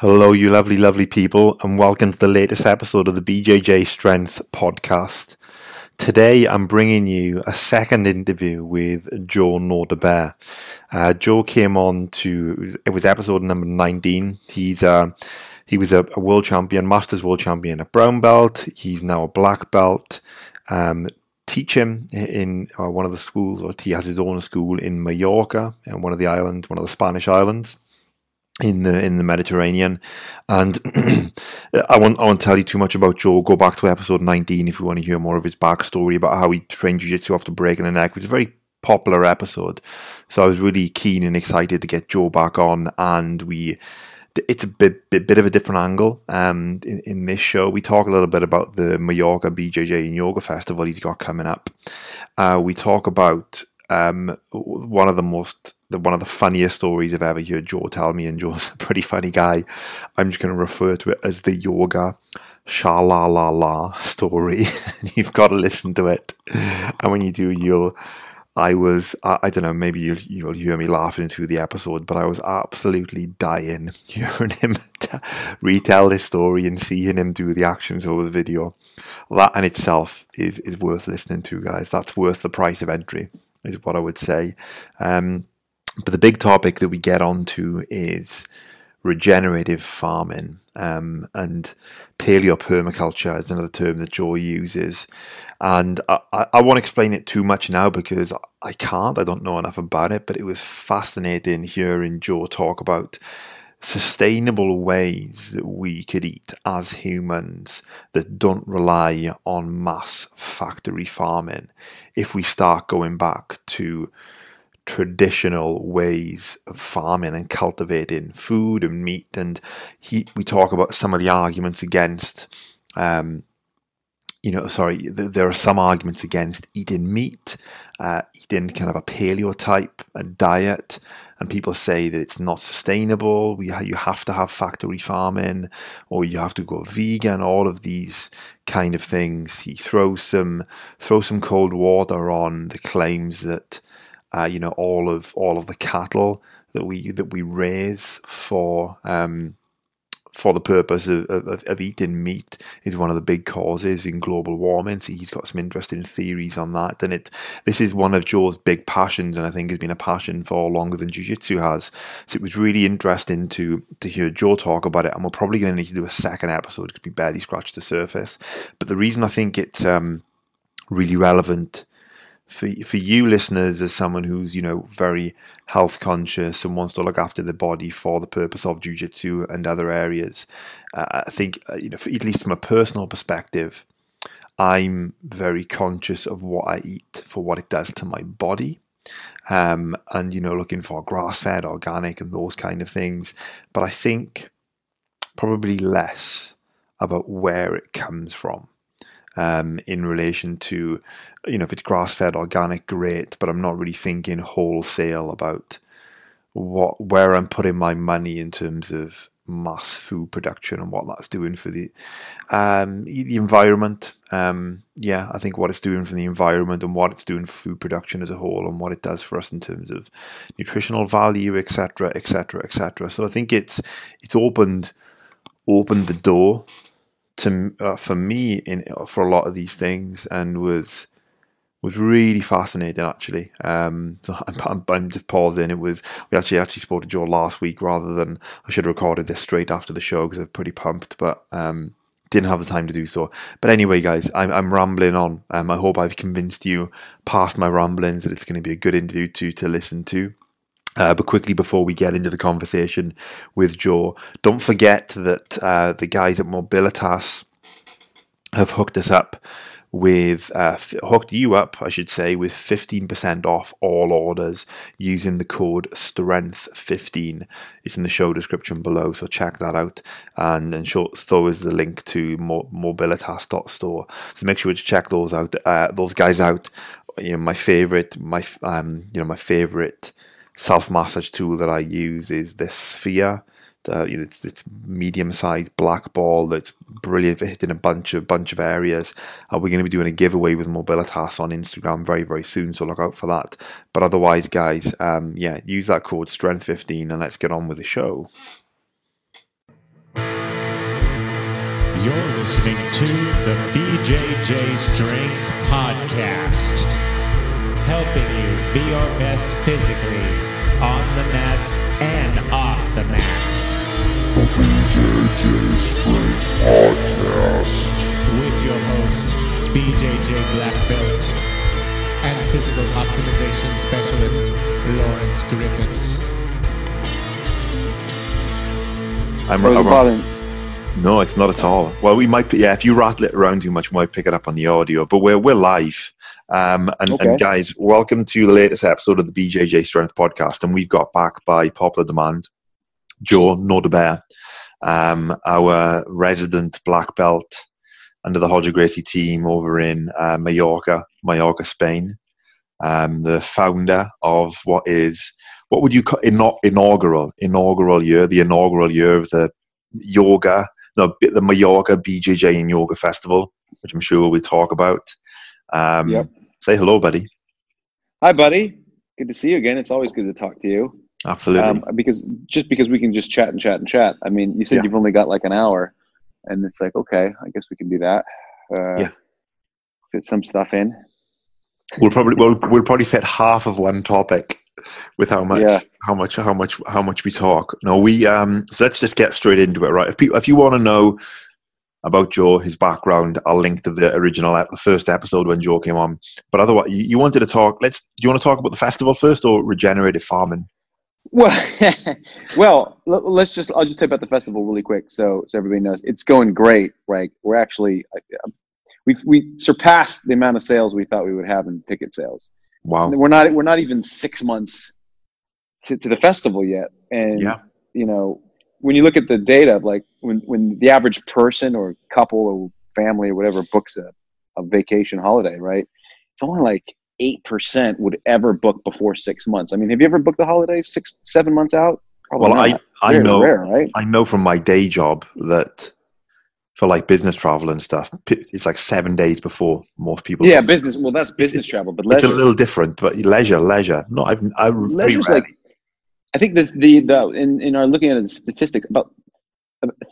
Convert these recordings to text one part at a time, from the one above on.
Hello, you lovely, lovely people, and welcome to the latest episode of the BJJ Strength podcast. Today, I'm bringing you a second interview with Joe Nordebert. Uh, Joe came on to it was episode number 19. He's uh, he was a, a, world champion, Masters world champion at brown belt. He's now a black belt. Um, teach him in uh, one of the schools, or he has his own school in Mallorca, in one of the islands, one of the Spanish islands in the in the Mediterranean. And I won't I won't tell you too much about Joe. Go back to episode nineteen if you want to hear more of his backstory about how he trained jiu-jitsu after breaking a neck, which is a very popular episode. So I was really keen and excited to get Joe back on, and we. It's a bit, bit, bit of a different angle. Um, in, in this show, we talk a little bit about the Mallorca BJJ and Yoga Festival he's got coming up. Uh, we talk about um, one of the most the, one of the funniest stories I've ever heard Joe tell me, and Joe's a pretty funny guy. I'm just going to refer to it as the yoga sha la la la story. You've got to listen to it, and when you do, you'll. I was, I, I don't know, maybe you'll, you'll hear me laughing through the episode, but I was absolutely dying hearing him retell this story and seeing him do the actions over the video. That in itself is, is worth listening to, guys. That's worth the price of entry is what I would say. Um, but the big topic that we get onto is regenerative farming. Um, and paleo permaculture is another term that Joe uses. And I, I, I won't explain it too much now because I can't, I don't know enough about it, but it was fascinating hearing Joe talk about sustainable ways that we could eat as humans that don't rely on mass factory farming. If we start going back to traditional ways of farming and cultivating food and meat and he, we talk about some of the arguments against um, you know sorry th- there are some arguments against eating meat uh, eating kind of a paleo type a diet and people say that it's not sustainable. We you have to have factory farming, or you have to go vegan. All of these kind of things. He throws some throws some cold water on the claims that uh, you know all of all of the cattle that we that we raise for um, for the purpose of, of, of, eating meat is one of the big causes in global warming. So he's got some interesting theories on that. And it this is one of Joe's big passions, and I think has been a passion for longer than Jiu-Jitsu has. So it was really interesting to to hear Joe talk about it. And we're probably going to need to do a second episode because we barely scratched the surface. But the reason I think it's um, really relevant for for you listeners as someone who's you know very health conscious and wants to look after the body for the purpose of jujitsu and other areas, uh, I think uh, you know for, at least from a personal perspective, I'm very conscious of what I eat for what it does to my body. Um, and you know, looking for grass fed, organic, and those kind of things. But I think probably less about where it comes from um, in relation to, you know, if it's grass fed organic, great, but I'm not really thinking wholesale about what where I'm putting my money in terms of mass food production and what that's doing for the um, the environment. Um, yeah, I think what it's doing for the environment and what it's doing for food production as a whole, and what it does for us in terms of nutritional value, etc., etc., etc. So I think it's it's opened opened the door to uh, for me in for a lot of these things and was was really fascinating actually. Um, so I'm, I'm, just pausing. It was we actually actually spoke to Joe last week rather than I should have recorded this straight after the show because I'm pretty pumped, but um, didn't have the time to do so. But anyway, guys, I'm, I'm rambling on. Um, I hope I've convinced you past my ramblings that it's going to be a good interview to to listen to. Uh, but quickly before we get into the conversation with Joe, don't forget that uh, the guys at Mobilitas have hooked us up with uh, hooked you up, I should say, with 15% off all orders using the code STRENGTH15. It's in the show description below, so check that out. And, and show, so is the link to mobilitas.store. So make sure to check those out, uh, those guys out. You know, my favorite, my um, you know, my favorite self massage tool that I use is this Sphere. Uh, it's, it's medium sized black ball that's brilliant for hitting a bunch of bunch of areas. Uh, we're going to be doing a giveaway with Mobilitas on Instagram very very soon, so look out for that. But otherwise, guys, um, yeah, use that code Strength15 and let's get on with the show. You're listening to the BJJ Strength Podcast, helping you be your best physically on the mats and off the mats. The BJJ Strength Podcast. With your host, BJJ Black Belt and physical optimization specialist, Lawrence Griffiths. I'm, Sorry, I'm- bothering. No, it's not at all. Well, we might, yeah, if you rattle it around too much, we might pick it up on the audio, but we're, we're live. Um, and, Okay. and guys, welcome to the latest episode of the BJJ Strength Podcast. And we've got back by popular demand Joe Nordebert, um, our resident black belt under the Roger Gracie team over in uh, Mallorca, Mallorca, Spain. Um, the founder of what is what would you call ina- inaugural inaugural year, the inaugural year of the yoga, b- the Mallorca BJJ and Yoga Festival, which I'm sure we'll talk about. Um, Yep. Say hello, buddy. Hi, buddy. Good to see you again. It's always good to talk to you. Absolutely. Um, because just because we can just chat and chat and chat. I mean, you said Yeah. you've only got like an hour, and it's like, okay, I guess we can do that. Uh, Yeah. Fit some stuff in. we'll probably we'll, we'll probably fit half of one topic with how much Yeah. how much how much how much we talk. No, we um. So let's just get straight into it, right? If people if you want to know about Joe, his background, I'll link to the original, the first episode when Joe came on. But otherwise, you, you wanted to talk. Let's. Do you want to talk about the festival first or regenerative farming? Well, well, let's just. I'll just tell you about the festival really quick, so so everybody knows it's going great. Right, we're actually we we surpassed the amount of sales we thought we would have in ticket sales. Wow. we're not we're not even six months to, to the festival yet and Yeah. you know when you look at the data like when when the average person or couple or family or whatever books a, a vacation holiday right it's only like 8% would ever book before six months i mean have you ever booked a holiday six seven months out Probably Well, I not. I Very know rare, right I know from my day job that for like business travel and stuff, it's like seven days before most people. yeah business well that's business travel but it's a little different, but leisure, leisure. No, I've I Leisure's like I think the the the in in our looking at the statistics about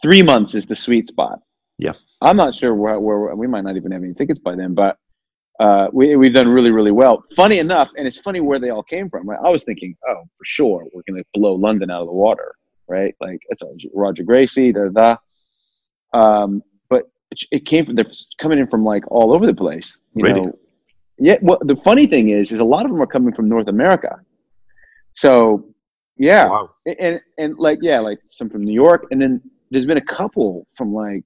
three months is the sweet spot. Yeah. I'm not sure where, where we might not even have any tickets by then, but uh, we we've done really really well. Funny enough, and it's funny where they all came from. Right? I was thinking, oh, for sure, we're gonna blow London out of the water, right? Like it's Roger Gracie, da da. Um, but it, it came from they're coming in from like all over the place. You Really? know, yeah. Well, the funny thing is, is a lot of them are coming from North America. So, yeah, Wow. and, and like yeah, like some from New York, and then there's been a couple from like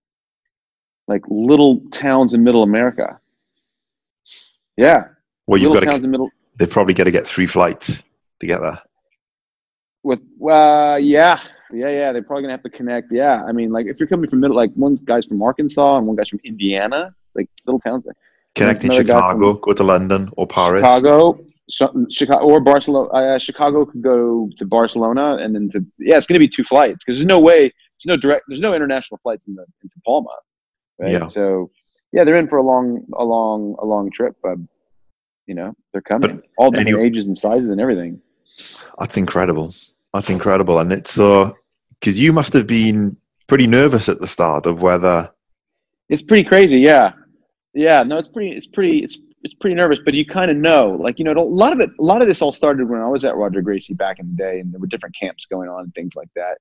like little towns in Middle America. Yeah, Well, you've little got towns to. in Middle. They've probably got to get three flights to get there. With uh, yeah, yeah, yeah, they're probably gonna have to connect. Yeah, I mean, like if you're coming from middle, like one guy's from Arkansas and one guy's from Indiana, like little towns. Connecting another Chicago, go to London or Paris. Chicago, Chicago or Barcelona. Uh, Chicago could go to Barcelona, and then to yeah, it's going to be two flights because there's no way, there's no direct, there's no international flights in the into Palma, right? Yeah. So yeah, they're in for a long, a long, a long trip. But you know, they're coming, all different anyway- ages and sizes and everything. That's incredible. That's incredible, and it's so because you must have been pretty nervous at the start of whether. It's pretty crazy, yeah, yeah. No, it's pretty, it's pretty, it's it's pretty nervous, but you kind of know, like you know, a lot of it, a lot of this all started when I was at Roger Gracie back in the day, and there were different camps going on and things like that.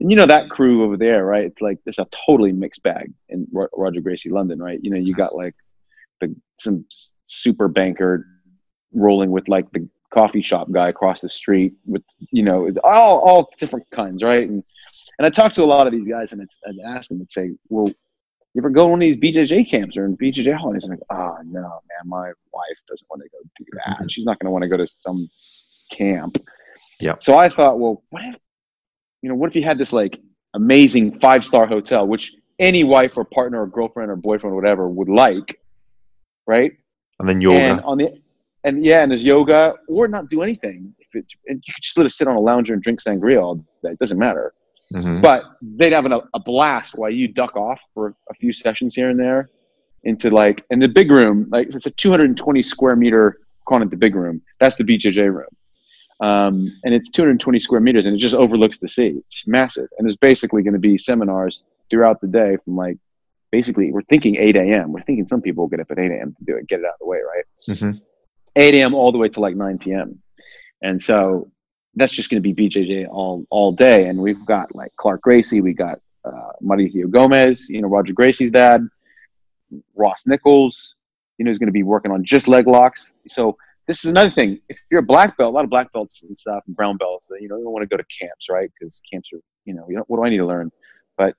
And you know that crew over there, right? It's like there's a totally mixed bag in Ro- Roger Gracie London, right? You know, you got like the some super banker rolling with like the coffee shop guy across the street with you know all all different kinds, right? And and I talked to a lot of these guys, and I'd, I'd ask them and say, well you ever go to one of these BJJ camps or in BJJ holidays? And I'm like, oh no, man, my wife doesn't want to go do mm-hmm. that. She's not going to want to go to some camp. Yeah. So I thought, well, what if, you know, what if you had this like amazing five star hotel, which any wife or partner or girlfriend or boyfriend or whatever would like, right? And then yoga. And on the and yeah, and there's yoga or not do anything. If it's and you could just let us sit on a lounger and drink sangria all day. It doesn't matter Mhm. but they'd have a, a blast while you duck off for a few sessions here and there into like in the big room like it's a 220 square meter calling it the big room that's the bjj room um, and it's 220 square meters and it just overlooks the sea it's massive and there's basically going to be seminars throughout the day from like basically we're thinking 8 a.m. We're thinking some people will get up at 8 a.m. to do it, get it out of the way, right? hmm 8 a.m. all the way to like 9 p.m. And so that's just going to be BJJ all all day. And we've got like Clark Gracie, we got uh, Mauricio Gomes, you know, Roger Gracie's dad, Ross Nicholls, you know, is going to be working on just leg locks. So this is another thing. If you're a black belt, a lot of black belts and stuff and brown belts, you know, you don't want to go to camps, right? Because camps are, you know, you know, what do I need to learn? But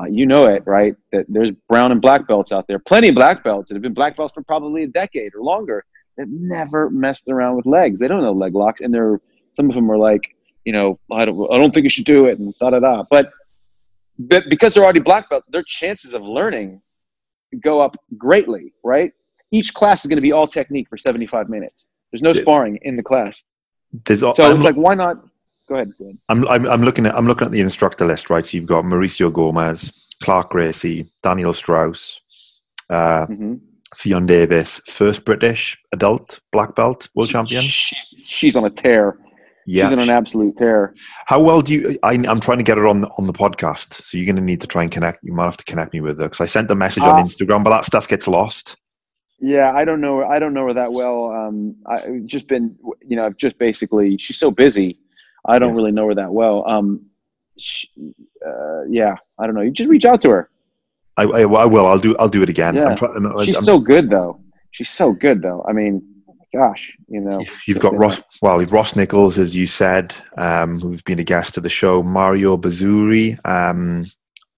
uh, you know it, right? That there's brown and black belts out there, plenty of black belts that have been black belts for probably a decade or longer that never messed around with legs. They don't know leg locks, and they're some of them are like, you know, I don't, I don't think you should do it, and da da da. But, but because they're already black belts, their chances of learning go up greatly, right? Each class is going to be all technique for 75 minutes. There's no sparring in the class, There's, so I'm, it's like, why not? Go ahead. Go ahead. I'm, I'm, I'm looking at I'm looking at the instructor list, right? So you've got Mauricio Gomes, Clark Gracie, Daniel Strauss, uh, hmm Ffion Davies, first British adult black belt world champion. She's, she's on a tear. Yeah. She's on an absolute tear. How well do you? I, I'm trying to get her on the, on the podcast, so you're going to need to try and connect. You might have to connect me with her because I sent the message on Ah. Instagram, but that stuff gets lost. Yeah, I don't know. I don't know her that well. Um, I've just been, you know, I've just basically. She's so busy. I don't Yeah. really know her that well. Um, she, uh, yeah, I don't know. You just reach out to her. I, I, I will. I'll do. I'll do it again. Yeah. I'm, She's I'm- so good, though. She's so good, though. I mean, gosh, you know. You've got Ross. Well, Ross Nicholls, as you said, um, who's been a guest to the show. Mario Bazzuri, um,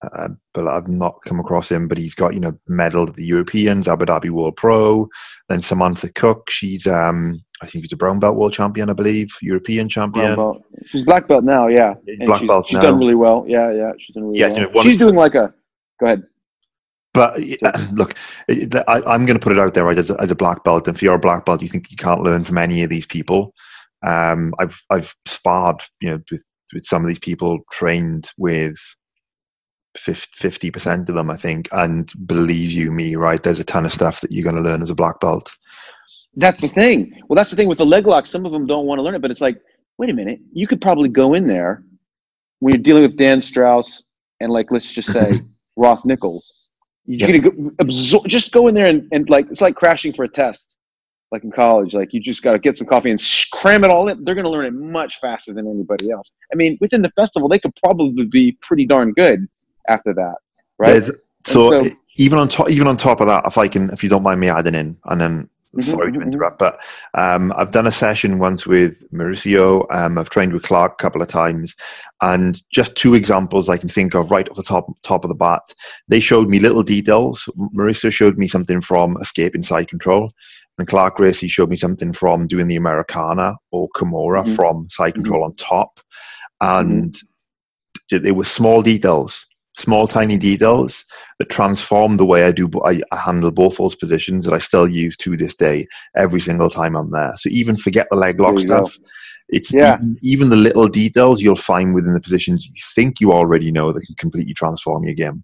uh, but I've not come across him. But he's got you know medal at the Europeans, Abu Dhabi World Pro. Then Samantha Cook, she's um, I think she's a brown belt world champion, I believe, European champion. belt. She's black belt now, yeah. And Black she's, belt she's now. done really well. Yeah, yeah. She's done really Yeah, well. you know, she's doing like a. Go ahead. But look, I, I'm going to put it out there right as a, as a black belt, and if you're a black belt, you think you can't learn from any of these people. Um, I've I've sparred, you know, with with some of these people, trained with fifty percent of them, I think, and believe you me, right? There's a ton of stuff that you're going to learn as a black belt. That's the thing. Well, that's the thing with the leg lock. Some of them don't want to learn it, but it's like, wait a minute, you could probably go in there when you're dealing with Dan Strauss and like let's just say Ross Nicholls. You're Yeah. gonna go, absorb, just go in there and, and like it's like crashing for a test, like in college. Like you just got to get some coffee and cram it all in. They're gonna learn it much faster than anybody else. I mean, within the festival, they could probably be pretty darn good after that, right? So, so- even on top, even on top of that, if I can, if you don't mind me adding in, and then sorry to mhm, mhm. interrupt, but um, I've done a session once with Mauricio. Um, I've trained with Clark a couple of times, and just two examples I can think of right off the top top of the bat. They showed me little details. Mauricio showed me something from escaping side control, and Clark Gracie showed me something from doing the Americana or Kimura Mhm. from side Mhm. control on top, and they were small details. Small, tiny details that transform the way I do. I, I handle both those positions that I still use to this day every single time I'm there. So even forget the leg lock you go. stuff. It's Yeah. even, even the little details you'll find within the positions you think you already know that can completely transform your game.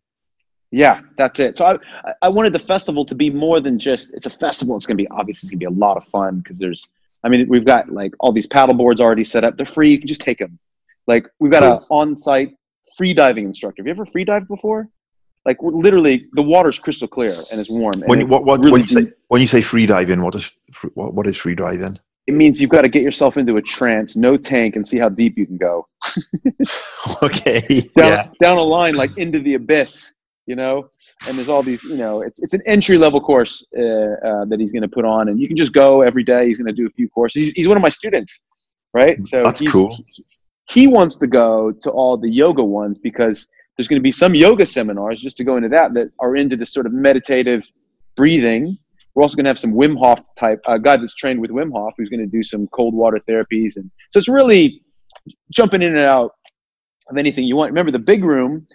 Yeah, that's it. So I, I- I wanted the festival to be more than just it's a festival. It's going to be obviously it's going to be a lot of fun because there's, I mean, we've got like all these paddle boards already set up. They're free. You can just take them. Like we've got an on-site free diving instructor. Have you ever free dived before? Like literally the water's crystal clear and it's warm. When, it's what, what, really when, you say, when you say free diving, what is, what, what is free diving? it means you've got to get yourself into a trance, no tank, and see how deep you can go. okay. down Yeah. down a line like into the abyss you know and there's all these you know it's it's an entry level course uh, uh, that he's going to put on and you can just go every day he's going to do a few courses he's, he's one of my students right so That's he's, cool. He wants to go to all the yoga ones because there's going to be some yoga seminars just to go into that that are into this sort of meditative breathing we're also going to have some Wim Hof type a guy that's trained with Wim Hof who's going to do some cold water therapies and so it's really jumping in and out of anything you want. Remember, the big room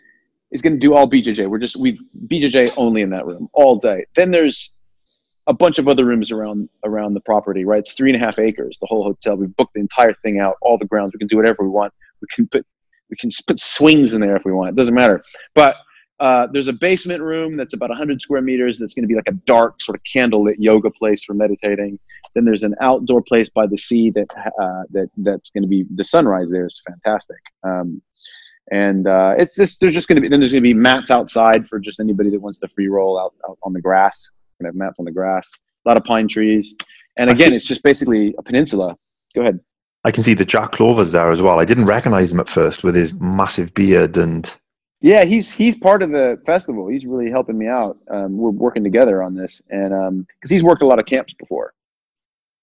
is going to do all BJJ. We're just we've BJJ only in that room all day. Then there's a bunch of other rooms around around the property. Right, it's three and a half acres. The whole hotel. We booked the entire thing out, all the grounds. We can do whatever we want. We can put we can put swings in there if we want. It doesn't matter. But uh, there's a basement room that's about 100 square meters. That's going to be like a dark sort of candlelit yoga place for meditating. Then there's an outdoor place by the sea that uh, that that's going to be the sunrise there is fantastic. Um, And uh, it's just there's just going to be then there's going to be mats outside for just anybody that wants to free roll out, out on the grass. We're have mats on the grass, a lot of pine trees, and again, see. it's just basically a peninsula. Go ahead. I can see the Jack Clover's there as well. I didn't recognize him at first with his massive beard and Yeah, he's he's part of the festival. He's really helping me out. Um, we're working together on this, and because he's worked a lot of camps before,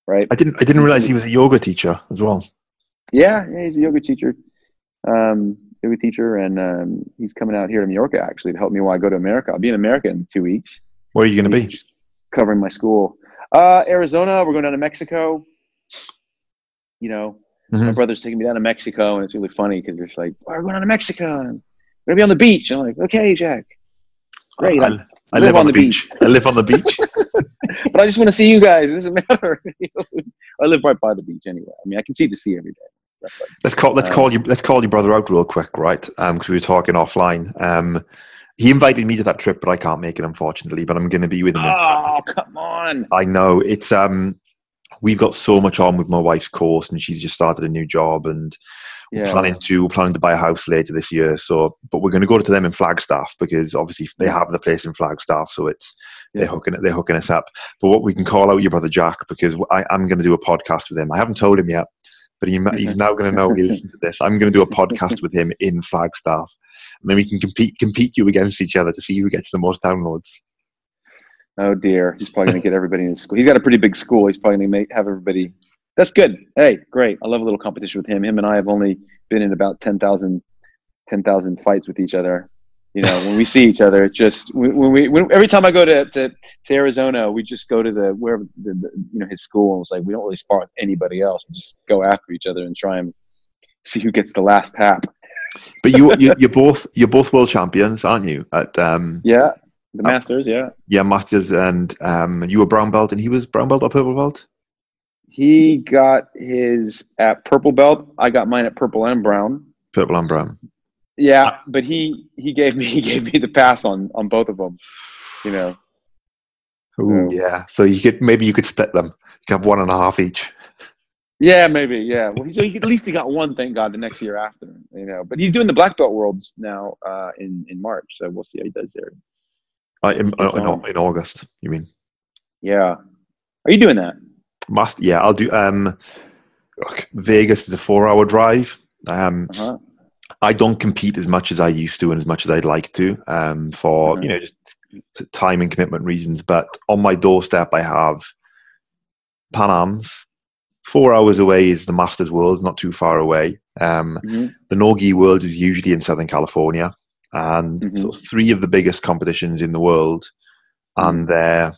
right? I didn't I didn't realize he was a yoga teacher as well. Yeah, yeah, he's a yoga teacher, um, yoga teacher, and um, he's coming out here to Mallorca actually to help me while I go to America. I'll be in America in two weeks. Where are you going to be? just covering my school. Uh, Arizona. We're going down to Mexico. You know, my Mhm. brother's taking me down to Mexico, and it's really funny because it's like, "Oh, we're going down to Mexico. And we're gonna be on the beach. And I'm like, okay, Jack. Great. I, I- I live, on, the beach. I live on the beach. but I just want to see you guys. It doesn't matter. I live right by the beach anyway. I mean, I can see the sea every day. Like- Let's call let's Um, call you let's call your brother out real quick, right? Because we were talking offline. Um, he invited me to that trip, but I can't make it unfortunately. But I'm going to be with him. Oh, come on. I know it's um we've got so much on with my wife's course and she's just started a new job and we're planning to we're planning to buy a house later this year. So but we're gonna go to them in Flagstaff because obviously they have the place in Flagstaff, so it's they're hooking it they're hooking us up. But what we can call out your brother Jack because I, I'm gonna do a podcast with him. I haven't told him yet, but he, he's now gonna know he listen to this. I'm gonna do a podcast with him in Flagstaff. Then we can compete compete you against each other to see who gets the most downloads. Oh dear, he's probably going to get everybody in his school. He's got a pretty big school. He's probably going to have everybody. That's good. Hey, great. I love a little competition with him. Him and I have only been in about 10,000 10,000 fights with each other. You know, when we see each other, it's just when we when, every time I go to, to to Arizona, we just go to the wherever the, the you know his school and it's like we don't really spar with anybody else. We just go after each other and try and see who gets the last tap. But you, you you're both you're both world champions, aren't you? At um Yeah, the Oh. Masters. Yeah, yeah, Masters and um you were brown belt and he was brown belt or purple belt? he got his at purple belt. I got mine at purple and brown. Purple and brown. Yeah, but he he gave me he gave me the pass on on both of them. You know. Ooh, Oh. yeah. So you could maybe you could split them. You could have one and a half each. Yeah, maybe. Yeah. Well, so he, at least he got one. Thank God. The next year after, you know. But he's doing the black belt worlds now uh, in in March, so we'll see how he does there. Uh, in, Keep in, in August, you mean? Yeah. Are you doing that? Must yeah, I'll do um look, Vegas is a four hour drive. Um Uh-huh. I don't compete as much as I used to and as much as I'd like to, um, for Mhm. you know just t- time and commitment reasons. But on my doorstep, I have Pan Am's. Four hours away is the Masters Worlds, not too far away. Um, Mhm. the Nogi World is usually in Southern California, and Mhm. so three of the biggest competitions in the world, and Mm-hmm. they're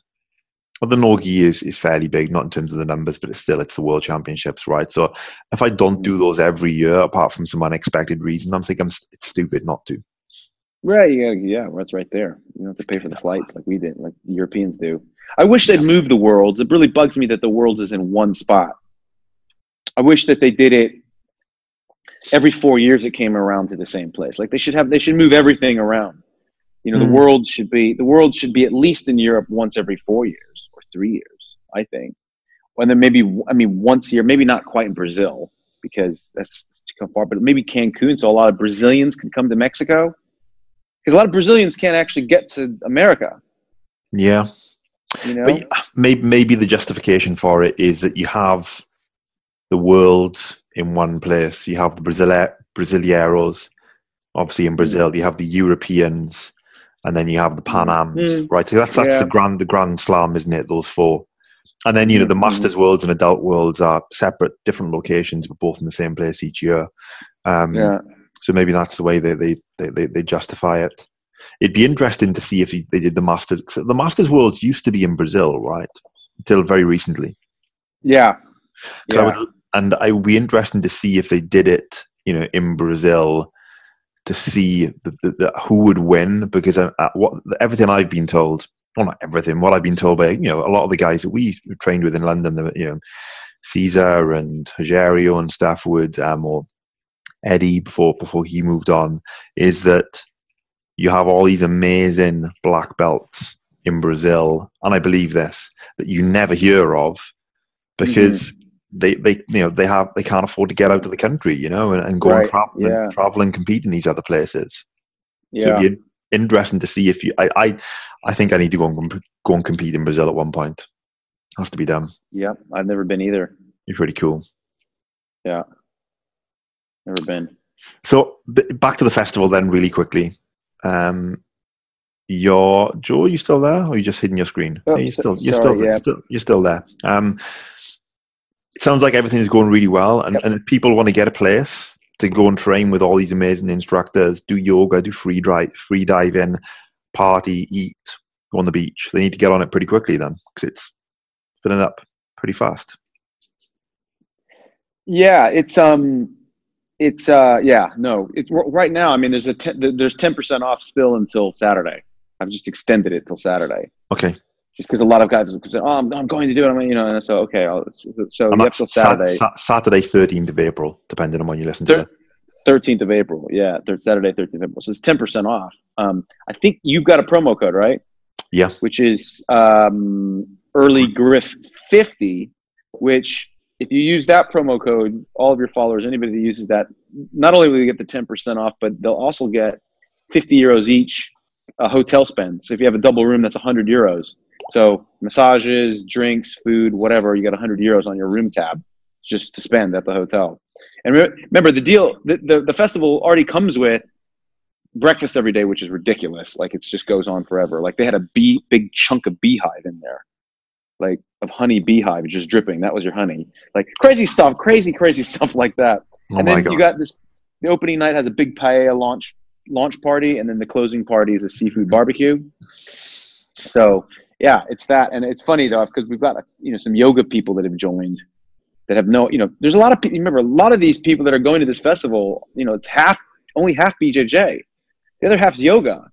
well, the Nogi is, is fairly big, not in terms of the numbers, but it's still it's the World Championships, right? So if I don't do those every year, apart from some unexpected reason, I'm thinking I'm, it's stupid not to. Right. Yeah. Yeah. That's right there. You don't have to pay for the flights like we did, like Europeans do. I wish they'd move the worlds. It really bugs me that the worlds is in one spot. I wish that they did it every four years. It came around to the same place. Like they should have. They should move everything around. You know, Mm. the world should be the world should be at least in Europe once every four years or three years. I think. And then maybe I mean once a year, maybe not quite in Brazil because that's too far, but maybe Cancun, so a lot of Brazilians can come to Mexico because a lot of Brazilians can't actually get to America. Yeah, You know, but maybe maybe the justification for it is that you have the world in one place. You have the Brazil Brasileiros, obviously in Brazil. You have the Europeans, and then you have the Pan Ams, Mm. right? So that's that's Yeah. the grand the Grand Slam, isn't it? Those four. And then you know the Mhm. Masters Worlds and Adult Worlds are separate, different locations, but both in the same place each year. Um, yeah, So maybe that's the way they they, they, they, they justify it. It'd be interesting to see if they did the Masters. 'cause The Masters Worlds used to be in Brazil, right? Until very recently. yeah, 'Cause I yeah. would, and I would be interesting to see if they did it, you know, in Brazil to see the, the, the, who would win. Because what everything I've been told, well, not everything, what I've been told by you know a lot of the guys that we trained with in London, the, you know, Caesar and Hajario and stuff would, um, or Eddie before before he moved on, is that you have all these amazing black belts in Brazil, and I believe this that you never hear of because they they you know they have they can't afford to get out of the country, you know, and, and go and Right, travel yeah. and travel and compete in these other places. So Yeah. be interesting to see if you. I I, I think I need to go and go and compete in Brazil at one point. Has to be done. Yeah, I've never been either. You're pretty cool. Yeah, never been. So b- back to the festival then, really quickly. Um, your Joe, are you still there, or are you just hitting your screen? Oh, you're so- still, you're sorry, still, yeah. still, you're still there. Um, it sounds like everything is going really well, and, Yep. and if people want to get a place to go and train with all these amazing instructors, do yoga, do free drive, free diving, party, eat, go on the beach. They need to get on it pretty quickly then, because it's filling up pretty fast. Yeah, it's um, it's uh, yeah, no, it's right now. I mean, there's a ten, there's ten percent off still until Saturday. I've just extended it till Saturday, Okay, just because a lot of guys said, "Oh, I'm, I'm going to do it." I'm, you know, and so okay, I'll, so and that's Saturday, Sat- Saturday, thirteenth of April, depending on when you listen to Thir- this. thirteenth of April. Yeah, thir- Saturday, thirteenth of April. So it's ten percent off. Um, I think you've got a promo code, right? Yeah. Which is um, early griff fifty, which if you use that promo code, all of your followers, anybody that uses that, not only will you get the ten percent off, but they'll also get fifty euros each a hotel spend. So if you have a double room, that's hundred euros. So massages, drinks, food, whatever, you got hundred euros on your room tab just to spend at the hotel. And re- remember, the deal, the, the, the festival already comes with breakfast every day, which is ridiculous. Like it just goes on forever. Like they had a bee, big chunk of beehive in there, like of honey beehive just dripping. That was your honey. Like crazy stuff, crazy, crazy stuff like that. Oh and then god! you got this. The opening night has a big paella launch launch party, and then the closing party is a seafood barbecue. So yeah, it's that, and it's funny though because we've got you know some yoga people that have joined that have no you know there's a lot of people remember a lot of these people that are going to this festival you know it's half only half BJJ, the other half's yoga,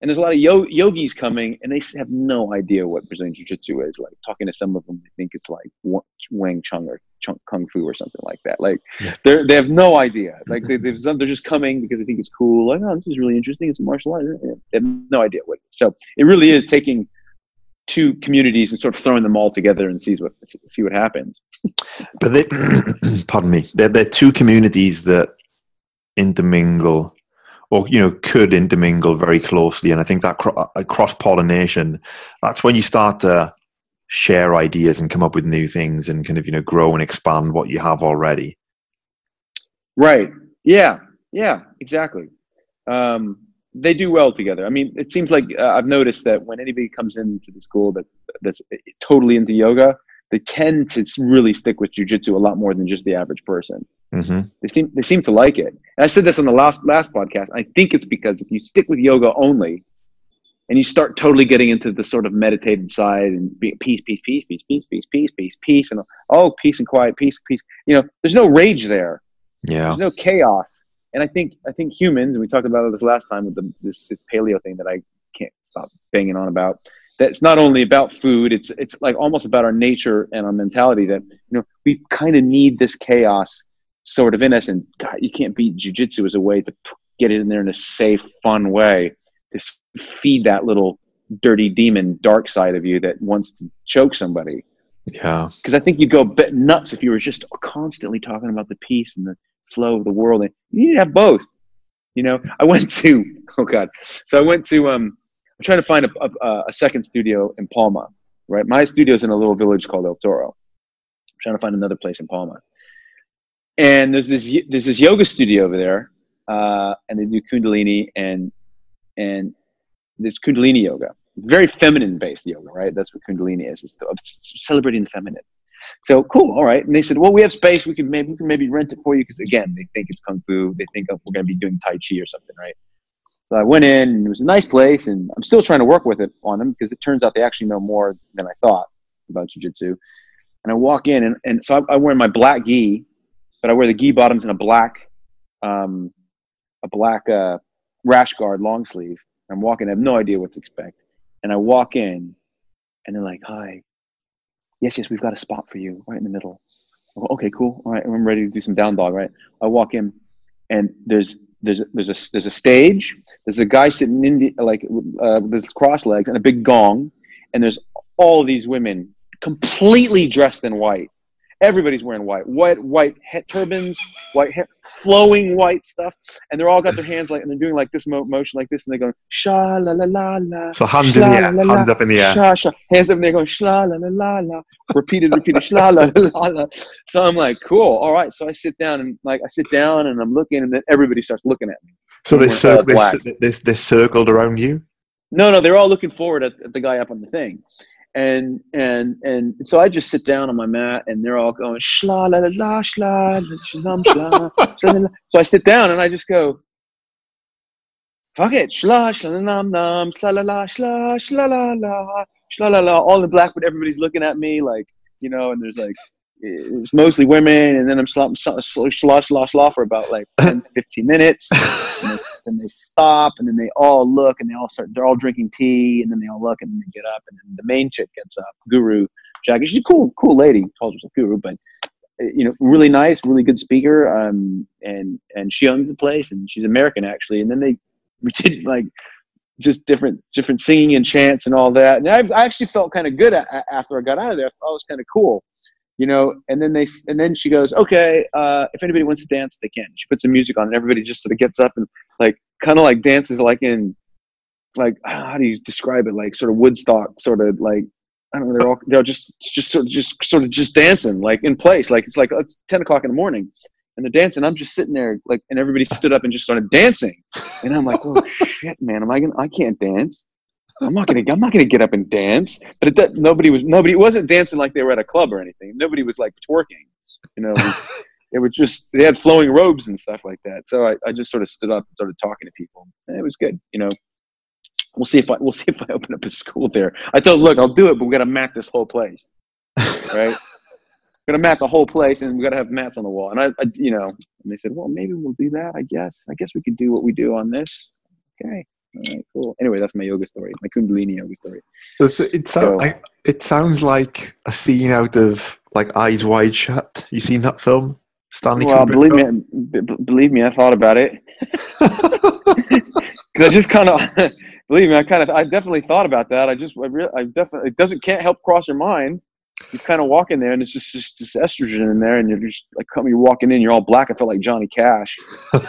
and there's a lot of yo- yogis coming and they have no idea what Brazilian Jiu Jitsu is. Like talking to some of them, they think it's like Wa- Wang Chun or Chung, Kung Fu or something like that. Like they're they have no idea. Like they, they're just coming because they think it's cool. Like oh, this is really interesting. It's a martial art. They have no idea what. So it really is taking two communities and sort of throwing them all together and sees what see what happens. But they, pardon me, they're, they're two communities that intermingle, or you know, could intermingle very closely. And I think that cro- uh, cross pollination, that's when you start to share ideas and come up with new things and kind of you know grow and expand what you have already. Right. Yeah. Yeah. Exactly. Um, they do well together. I mean, it seems like uh, I've noticed that when anybody comes into the school that's that's totally into yoga, they tend to really stick with jujitsu a lot more than just the average person. hmm They seem they seem to like it. And I said this on the last last podcast. I think it's because if you stick with yoga only, and you start totally getting into the sort of meditative side and be, peace, peace, peace, peace, peace, peace, peace, peace, peace, and oh, peace and quiet, peace, peace. You know, there's no rage there Yeah, there's no chaos and i think i think humans and we talked about this last time with the this, this paleo thing that i can't stop banging on about that it's not only about food it's it's like almost about our nature and our mentality that you know we kind of need this chaos sort of in us. And god you can't beat jujitsu as a way to get it in there in a safe fun way to feed that little dirty demon dark side of you that wants to choke somebody. Yeah, because I think you'd go a bit nuts if you were just constantly talking about the peace and the flow of the world. And you need to have both. You know, I went to oh god, so I went to um, I'm trying to find a, a, a second studio in Palma. Right, my studio's in a little village called El Toro. I'm trying to find another place in Palma. And there's this there's this yoga studio over there, uh, and they do Kundalini and and this Kundalini yoga very feminine based yoga, right? That's what Kundalini is. It's, the, it's celebrating the feminine. So cool, all right. And they said, well, we have space. We can maybe we can maybe rent it for you because again, they think it's kung fu. They think we're going to be doing tai chi or something, right? So I went in. and It was a nice place, and I'm still trying to work with it on them because it turns out they actually know more than I thought about jujitsu. And I walk in, and, and so I, I wear my black gi, but I wear the gi bottoms and a black, um, a black uh, rash guard long sleeve. I'm walking. I have no idea what to expect. And I walk in, and they're like, "Hi, yes, yes, we've got a spot for you right in the middle." Go, okay, cool. All right, I'm ready to do some down dog. Right. I walk in, and there's there's there's a there's a stage. There's a guy sitting in the like uh, with his cross legs and a big gong, and there's all these women completely dressed in white, everybody's wearing white, white, white he- turbans, white hair, flowing white stuff, and they're all got their hands like, and they're doing like this mo- motion like this, and they're going sha la la la la. So hands in the air, la, hands up in the air. Sha, sha. Hands up, and they're going shla la la la la. Repeated, repeated, shla la la la. So I'm like, cool, all right. So I sit down and like I sit down and I'm looking, and then everybody starts looking at me. So they We're cir- they, they, they circled around you. No, no, they're all looking forward at, at the guy up on the thing. And and and so I just sit down on my mat and they're all going shla la la la shla la, shalom shla, shla la la. So I sit down and I just go fuck it shla shla nam nam shla la la shla shla la la shla la la all in black but everybody's looking at me like you know and there's like it's mostly women and then I'm shla shla shla shla, shla for about like 10 to 15 minutes and they, stop and then they all look and they all start they're all drinking tea and then they all look and then they get up and then the main chick gets up guru jackie she's a cool cool lady calls herself guru but uh, you know really nice really good speaker um and and she owns the place and she's american actually. And then they we did like just different different singing and chants and all that. And i, I actually felt kind of good after i got out of there. I thought it was kind of cool you know? And then they and then she goes okay uh if anybody wants to dance they can. She puts some music on and everybody just sort of gets up and like kind of like dances like in like how do you describe it like sort of woodstock sort of like i don't know they're all they're just just sort of just sort of just dancing like in place. Like it's like it's 10 o'clock in the morning and they're dancing i'm just sitting there like and everybody stood up and just started dancing. And i'm like oh shit man am i gonna i can't dance. I'm not gonna i'm not gonna get up and dance. But it, that, nobody was nobody wasn't dancing like they were at a club or anything. Nobody was like twerking you know it was, just they had flowing robes and stuff like that. So I, I just sort of stood up and started talking to people and it was good you know. We'll see if i we'll see if i open up a school there. I told look i'll do it but we gotta mat this whole place. Right? We're gonna mat the whole place and we gotta have mats on the wall. And I, I you know and they said well maybe we'll do that i guess. I guess we could do what we do on this. Okay. All right cool. Anyway that's my yoga story my kundalini yoga story. It's- It, So- I, it sounds like a scene out of like Eyes Wide Shut. You seen that film? Stanley well Kubrick believe film? me b- believe me i thought about it because I just kind of believe me, I kind of I definitely thought about that. I just I, re- I definitely it doesn't can't help cross your mind. You kind of walk in there and it's just just this estrogen in there, and you're just like coming, you're walking in, you're all black. I felt like Johnny Cash,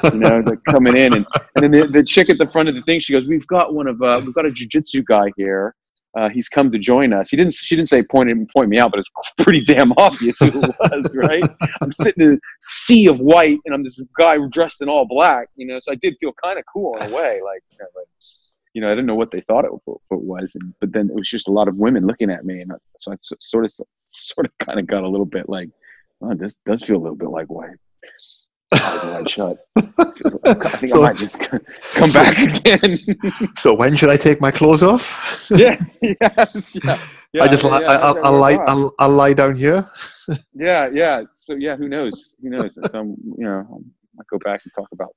you know, like coming in, and and then the, the chick at the front of the thing, she goes, "We've got one of uh, we've got a jujitsu guy here." Uh, he's come to join us. He didn't. She didn't say point him, point me out, but it's pretty damn obvious who it was, right? I'm sitting in a sea of white, and I'm this guy dressed in all black, you know. So I did feel kind of cool in a way, like, you know, like, you know, I didn't know what they thought it, was, and but then it was just a lot of women looking at me, and I, so I sort of, sort of, kind of got a little bit like, oh, this does feel a little bit like white. Eyes wide shut. I think So- I might just come so- back again. So when should I take my clothes off? yeah, yes, yeah. yeah I just yeah, li- yeah, I, I'll, I'll lie. I'll, I'll lie down here. Yeah, yeah. So yeah, who knows? Who knows? So, um, you know, I might go back and talk about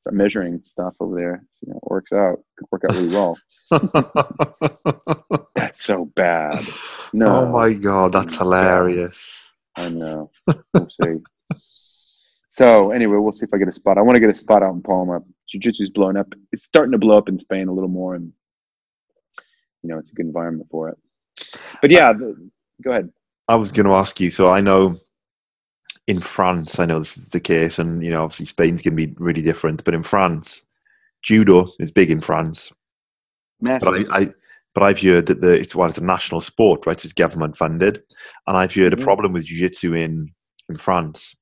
start measuring stuff over there. You know, it works out. Could work out really well. That's so bad. No. Oh my god, that's hilarious. I know. We'll see. So anyway, we'll see if I get a spot. I want to get a spot out in Palma. Jiu-Jitsu's blown up. It's starting to blow up in Spain a little more, and you know, it's a good environment for it. But yeah, the, go ahead. I was going to ask you. So I know in France, I know this is the case, and you know, obviously Spain's going to be really different. But in France, judo is big in France. Massive. But I, I but I've heard that the it's well, it's a national sport, right? It's government funded, and I've heard a problem with jiu-jitsu in in France,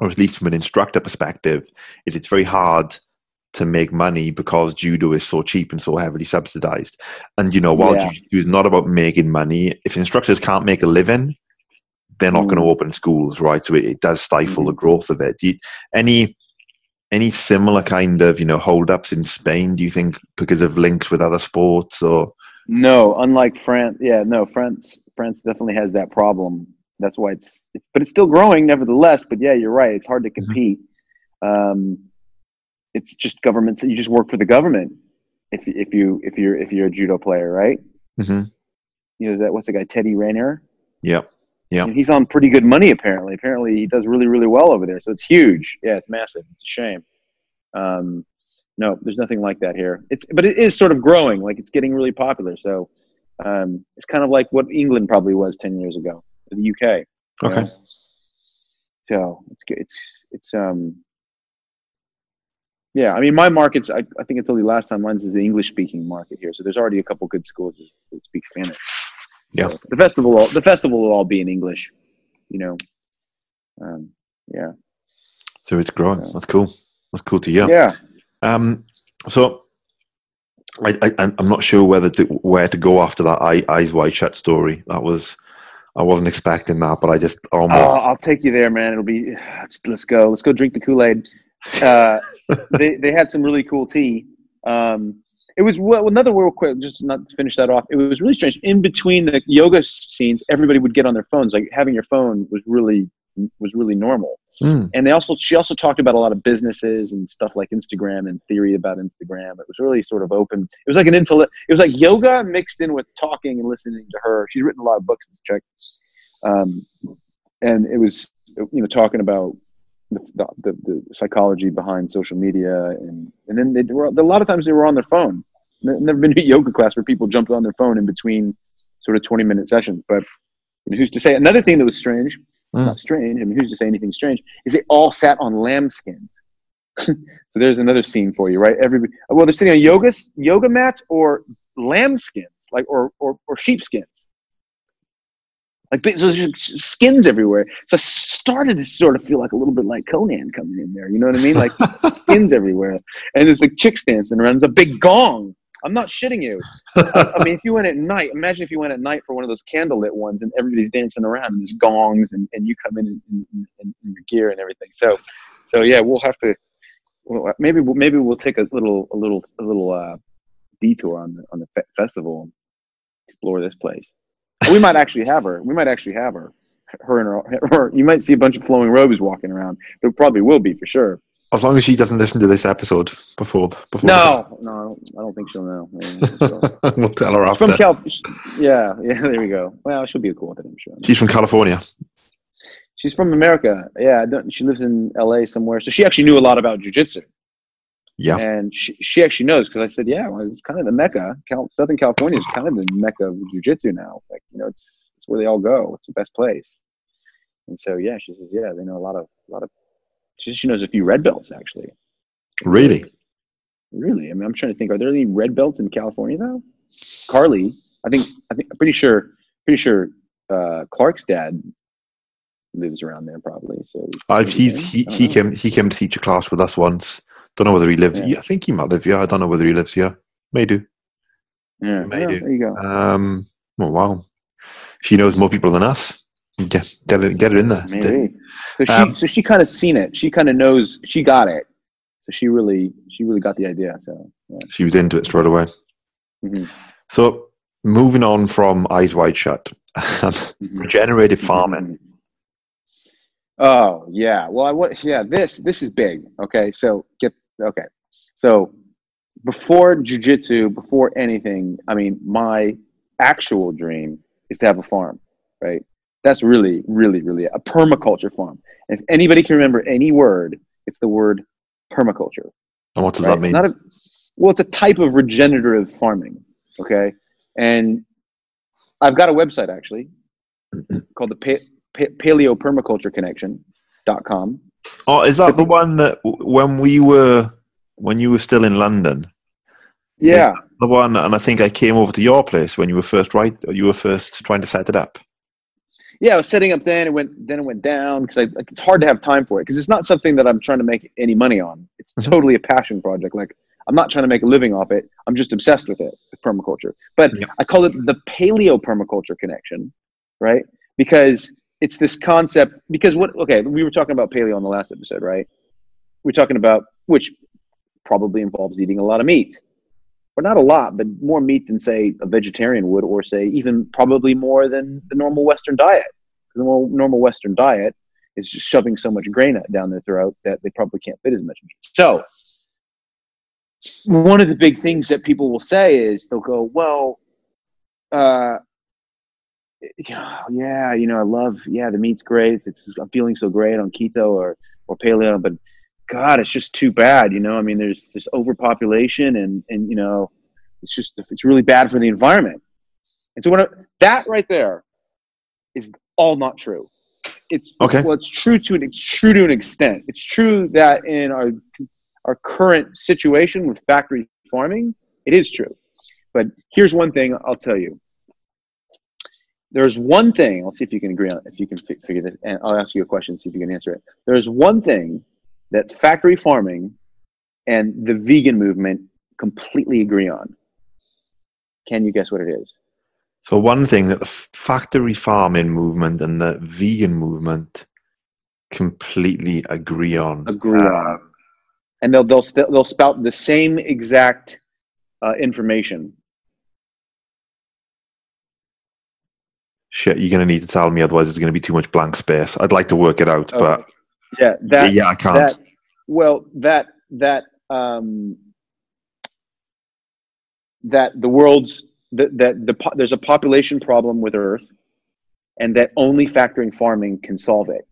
or at least from an instructor perspective, is it's very hard to make money because judo is so cheap and so heavily subsidized. And you know, while Yeah. jiu-jitsu is not about making money, if instructors can't make a living, they're not going to Mm. open schools, right? So it, it does stifle Mhm. the growth of it. Do you, any any similar kind of you know holdups in Spain? Do you think because of links with other sports or? No, unlike France, yeah, no, France, France definitely has that problem. That's why it's, it's, but it's still growing nevertheless. But yeah, you're right. It's hard to compete. Um, it's just governments. You just work for the government. If if you if you're if you're a judo player, right? mm-hmm. You know is that what's the guy Teddy Riner? Yeah. Yeah. He's on pretty good money apparently. Apparently he does really really well over there. So it's huge. Yeah, it's massive. It's a shame. Um, no, there's nothing like that here. It's but it is sort of growing. Like it's getting really popular. So um, it's kind of like what England probably was ten years ago, the UK. Okay. know? So it's good. It's it's um. Yeah, I mean, my markets. I, I think I told you last time. Mine's is the English speaking market here, so there's already a couple good schools that, that speak Spanish. Yeah. So the festival, will- the festival will all be in English. You know. Um. Yeah. So it's growing. That's cool. That's cool to hear. Yeah. Um, so I, I, I'm I'm not sure whether to, where to go after that eye, eyes wide shut story. That was I wasn't expecting that, but I just almost. Oh, I'll take you there, man. It'll be. Let's, go. Let's go drink the Kool Aid. Uh, they they had some really cool tea. Um, it was well another real quick, just not to finish that off. It was really strange. In between the yoga scenes, everybody would get on their phones. Like having your phone was really was really normal. Mm. And they also she also talked about a lot of businesses and stuff like Instagram and theory about Instagram. It was really sort of open. It was like an intellect. It was like yoga mixed in with talking and listening to her. She's written a lot of books. This chick, um, and it was you know talking about the, the, the, psychology behind social media and and then they were a lot of times they were on their phone. I've never been to a yoga class where people jumped on their phone in between sort of twenty minute sessions. But who's to say? Another thing that was strange Mm. not strange. I mean, who's to say anything strange? Is they all sat on lambskins. so there's another scene for you, right? Everybody, well, they're sitting on yoga yoga mats or lambskins, like or or, or sheepskins. Like so there's just skins everywhere. So I started to sort of feel like a little bit like Conan coming in there. You know what I mean? Like skins everywhere, and there's like chicks dancing around. There's a big gong. I'm not shitting you. I, I mean, if you went at night, imagine if you went at night for one of those candlelit ones and everybody's dancing around and there's gongs and, and you come in in, in, in, in your gear and everything. So, so yeah, we'll have to, well, maybe, we'll, maybe we'll take a little, a little, a little, uh, detour on the, on the fe- festival and explore this place. We might actually have her. We might actually have her. Her and her, her, you might see a bunch of flowing robes walking around. There probably will be for sure. As long as she doesn't listen to this episode before before. No, no, I don't, I don't think she'll know. So- we'll tell her after. from Cal. Yeah, yeah. There we go. Well, she'll be cool with it, I'm sure. She's from California. She's from America. Yeah, don't, she lives in L.A. somewhere. So she actually knew a lot about jujitsu, Yeah. and she, she actually knows because I said, yeah, well, it's kind of the mecca. Cal- Southern California is kind of the mecca of jujitsu now. Like you know, it's it's where they all go. It's the best place. And so yeah, she says, yeah, they know a lot of a lot of. She, she knows a few red belts actually. Really? Really? I mean, I'm trying to think. Are there any red belts in California though? Carly, I think. I think. I'm pretty sure. Pretty sure. Uh, Clark's dad lives around there, probably. So I've he's he, he know. came he came to teach a class with us once. Don't know whether he lives. Yeah. Yeah. I think he might live here. I don't know whether he lives here. May do. Yeah, may yeah, do. there you go. Um. Oh wow. She knows more people than us. Get get it get it in there. Maybe. So she, Um, so she kind of seen it. She kind of knows. She got it. So she really, she really got the idea. So yeah. She was into it straight away. Mhm. So moving on from eyes wide shut, Mhm. regenerative farming. Oh yeah. Well, I want. Yeah, this this is big. Okay, so get okay. So before jujitsu, before anything, I mean, my actual dream is to have a farm. Right. That's really, really, really a permaculture farm. And if anybody can remember any word, it's the word permaculture. And what does right? that mean? Not a, well, it's a type of regenerative farming. Okay, and I've got a website actually called the pa- pa- Paleo Permaculture Connection.com. oh, is that the one that when we were when you were still in London? Yeah, The one, and I think I came over to your place when you were first right. You were first trying to set it up. Yeah. I was setting up then. It went then it went down because like, it's hard to have time for it because it's not something that I'm trying to make any money on. It's Mhm. totally a passion project. Like I'm not trying to make a living off it. I'm just obsessed with it, with permaculture. But Yeah. I call it the Paleo Permaculture Connection, right? Because it's this concept. Because what? Okay, we were talking about paleo on the last episode, right? We're talking about which probably involves eating a lot of meat, but not a lot, but more meat than say a vegetarian would, or say even probably more than the normal Western diet. Because the normal Western diet is just shoving so much grain down their throat that they probably can't fit as much meat. So one of the big things that people will say is they'll go, well, uh, yeah, you know, I love, yeah, the meat's great. It's, I'm feeling so great on keto or, or paleo, but God, it's just too bad. You know, I mean, there's this overpopulation and, and, you know, it's just, it's really bad for the environment. And so when I, that right there is all not true. it's Okay. well, it's true to an it's true to an extent. It's true that in our our current situation with factory farming, it is true. But here's one thing I'll tell you. There's one thing. I'll see if you can agree on if you can fi- figure this, and I'll ask you a question. See if you can answer it. There's one thing that factory farming and the vegan movement completely agree on. Can you guess what it is? So one thing that the factory farming movement and the vegan movement completely agree on. Agree on. and they'll they'll st- they'll spout the same exact uh, information. Shit, you're going to need to tell me, otherwise it's going to be too much blank space. I'd like to work it out, but Yeah, that yeah, I can't. that well that that um that the world's that that the po- there's a population problem with Earth, and that only factoring farming can solve it,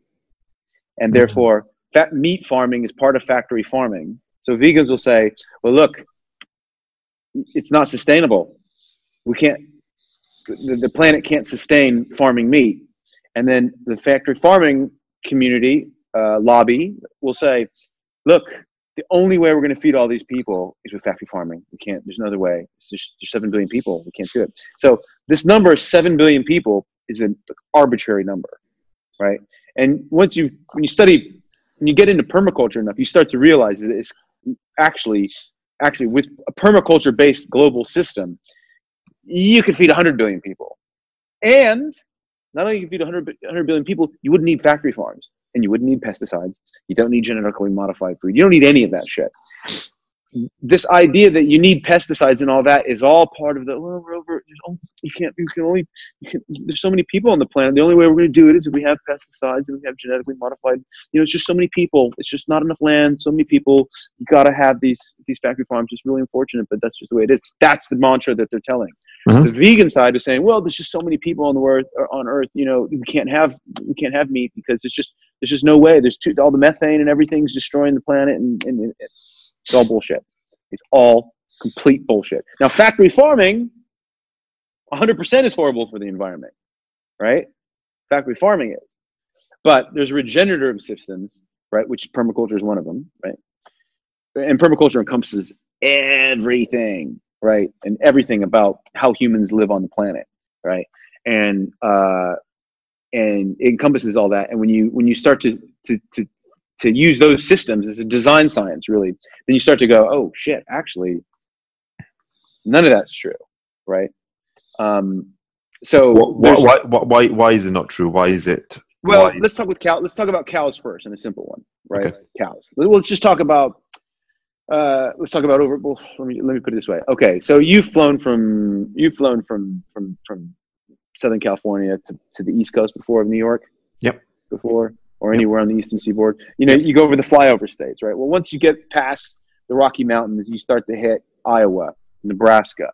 and Mhm. therefore fat meat farming is part of factory farming. So vegans will say, "Well, look, it's not sustainable. We can't. The, the planet can't sustain farming meat." And then the factory farming community uh, lobby will say, "Look, the only way we're going to feed all these people is with factory farming. We can't. There's no other way. Just, there's seven billion people. We can't do it. So this number, seven billion people, is an arbitrary number, right? And once you when you study when you get into permaculture enough, you start to realize that it's actually actually with a permaculture based global system, you could feed 100 billion people. And not only you feed 100, bi- 100 billion people, you wouldn't need factory farms and you wouldn't need pesticides. You don't need genetically modified food. You don't need any of that shit. This idea that you need pesticides and all that is all part of the. Well, we're over. You can't. You can only. You can, there's so many people on the planet. The only way we're going to do it is if we have pesticides and we have genetically modified. You know, it's just so many people. It's just not enough land. So many people. You got to have these these factory farms. It's really unfortunate, but that's just the way it is. That's the mantra that they're telling. Mhm. The vegan side is saying, well, there's just so many people on the earth on Earth. You know, we can't have we can't have meat because it's just there's just no way. There's too, all the methane and everything's destroying the planet, and, and, and it's all bullshit. It's all complete bullshit. Now, factory farming, 100% is horrible for the environment, right? Factory farming is, but there's regenerative systems, right? Which permaculture is one of them, right? And permaculture encompasses everything, right? And everything about how humans live on the planet, right? And uh, and it encompasses all that. And when you when you start to to to to use those systems as a design science, really, then you start to go, oh shit, actually, none of that's true, right? Um, so Wh- why, why, why, why is it not true? Why is it? well, why- let's talk with cow. Let's talk about cows first, and a simple one, right? Okay. Cows. Let's just talk about. Uh, let's talk about over. Well, let me let me put it this way. Okay, so you've flown from you've flown from from from Southern California to, to the East Coast before of New York. Yep. Before or anywhere on the eastern seaboard, you know, you go over the flyover states, right? Well, once you get past the Rocky Mountains, you start to hit Iowa, Nebraska,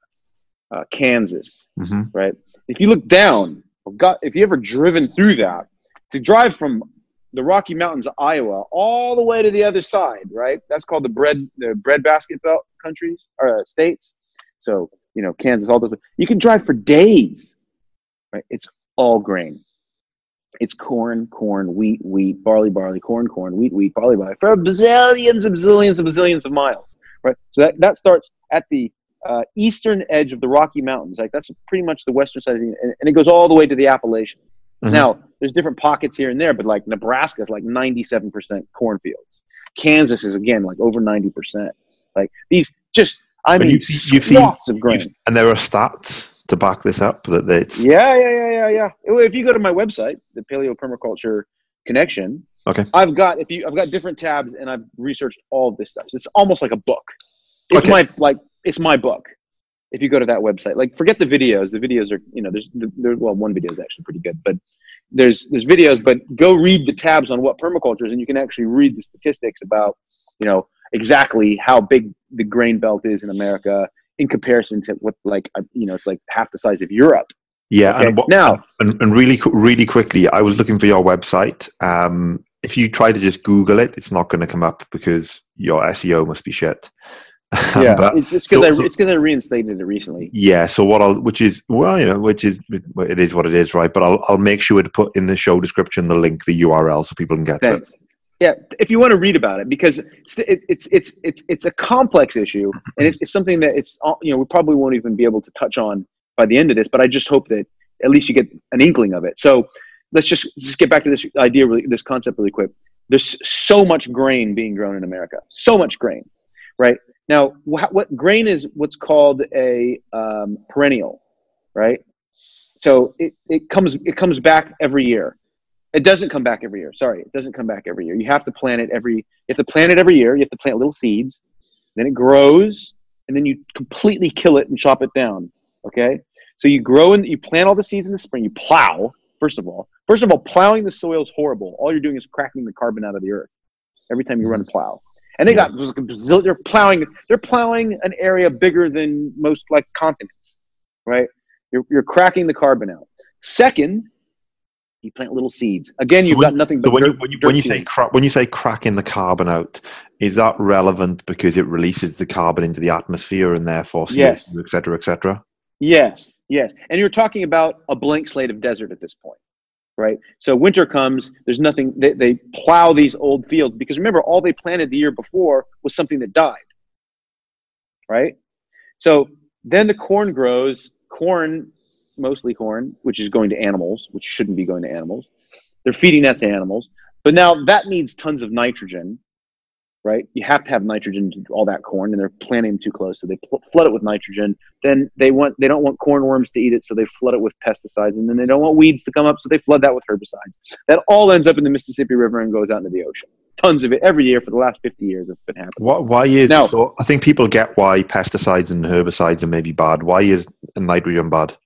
uh, Kansas, Mhm. right? If you look down, or got if you ever driven through that, to drive from the Rocky Mountains of Iowa all the way to the other side, right? That's called the bread the breadbasket belt countries or uh, states. So you know Kansas, all those. You can drive for days, right? It's all grain. It's corn, corn, wheat, wheat, barley, barley, corn, corn, wheat, wheat, barley, barley, for bazillions and bazillions and bazillions of miles, right? So that, that starts at the uh, eastern edge of the Rocky Mountains. Like that's pretty much the western side, of the, and, and it goes all the way to the Appalachians. Mhm. Now, there's different pockets here and there, but like Nebraska is like 97% cornfields. Kansas is again like over 90%. Like these, just I mean, you've you've seen- of grain. You've- and there are stats to back this up that it's Yeah, yeah, yeah, yeah, yeah. If you go to my website, the Paleo Permaculture Connection, Okay. I've got if you I've got different tabs and I've researched all of this stuff. It's almost like a book. It's Okay. my like it's my book. If you go to that website, like forget the videos. The videos are you know there's there, well one video is actually pretty good, but there's there's videos. But go read the tabs on what permaculture is, and you can actually read the statistics about you know exactly how big the grain belt is in America in comparison to what like uh, you know it's like half the size of Europe. yeah. Okay, And, what, now- and, and really, really quickly, I was looking for your website. Um, if you try to just Google it, it's not going to come up because your SEO must be shit. Um, yeah, But- it's just because so- I it's because I reinstated it recently. Yeah, so what I'll, which is well, you know, which is it is what it is, right? But I'll I'll make sure to put in the show description the link, the URL, so people can get to it. Yeah, if you want to read about it, because it's it's it's it's it's a complex issue, and it's, it's something that it's you know we probably won't even be able to touch on by the end of this. But I just hope that at least you get an inkling of it. So let's just just get back to this idea, really, this concept, really quick. There's so much grain being grown in America, so much grain, right? Now, wh- what grain is what's called a um, perennial, right? So it, it comes it comes back every year. It doesn't come back every year. Sorry, it doesn't come back every year. You have to plant it every. You have to plant it every year. You have to plant little seeds, then it grows, and then you completely kill it and chop it down. Okay, so you grow and you plant all the seeds in the spring. You plow first of all. First of all, plowing the soil is horrible. All you're doing is cracking the carbon out of the earth every time you run a plow. And they got there's like a bazillion- they're plowing they're plowing an area bigger than most like continents, right? You're you're cracking the carbon out. Second, you plant little seeds. Again, So you've when- got nothing but So when you, when you, dirt when you say cra- when you say cracking the carbon out, is that relevant because it releases the carbon into the atmosphere and therefore CO2, Yes. et cetera, et cetera? Yes, yes. And you're talking about a blank slate of desert at this point, right? So winter comes, there's nothing, they, they plow these old fields because remember, all they planted the year before was something that died, right? So then the corn grows, corn, mostly corn, which is going to animals, which shouldn't be going to animals. They're feeding that to animals. But now that needs tons of nitrogen, right? You have to have nitrogen to all that corn, and they're planting them too close, so they pl- flood it with nitrogen then they want they don't want cornworms to eat it, so they flood it with pesticides, and then they don't want weeds to come up, so they flood that with herbicides. That all ends up in the Mississippi River and goes out into the ocean. Tons of it every year for the last fifty years. It's been happening. Why, why is Now- so? I think people get why pesticides and herbicides are maybe bad. Why is nitrogen bad?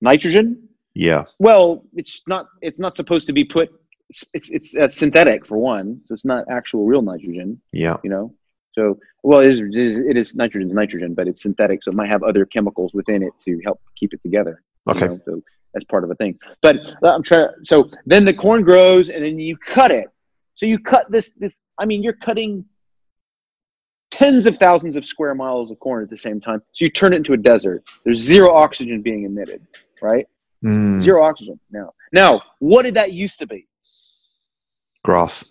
Nitrogen? Yeah, Well, it's not. It's not supposed to be put. It's it's, it's uh, synthetic for one, so it's not actual real nitrogen. yeah. You know. So well, it is, it is, it is nitrogen to nitrogen, but it's synthetic, so it might have other chemicals within it to help keep it together. you Okay. know, so that's part of a thing. But uh, I'm trying. So then the corn grows, and then you cut it. So you cut this. This. I mean, you're cutting tens of thousands of square miles of corn at the same time. So you turn it into a desert. There's zero oxygen being emitted, right? Mm, Zero oxygen. Now, now, what did that used to be? Grass.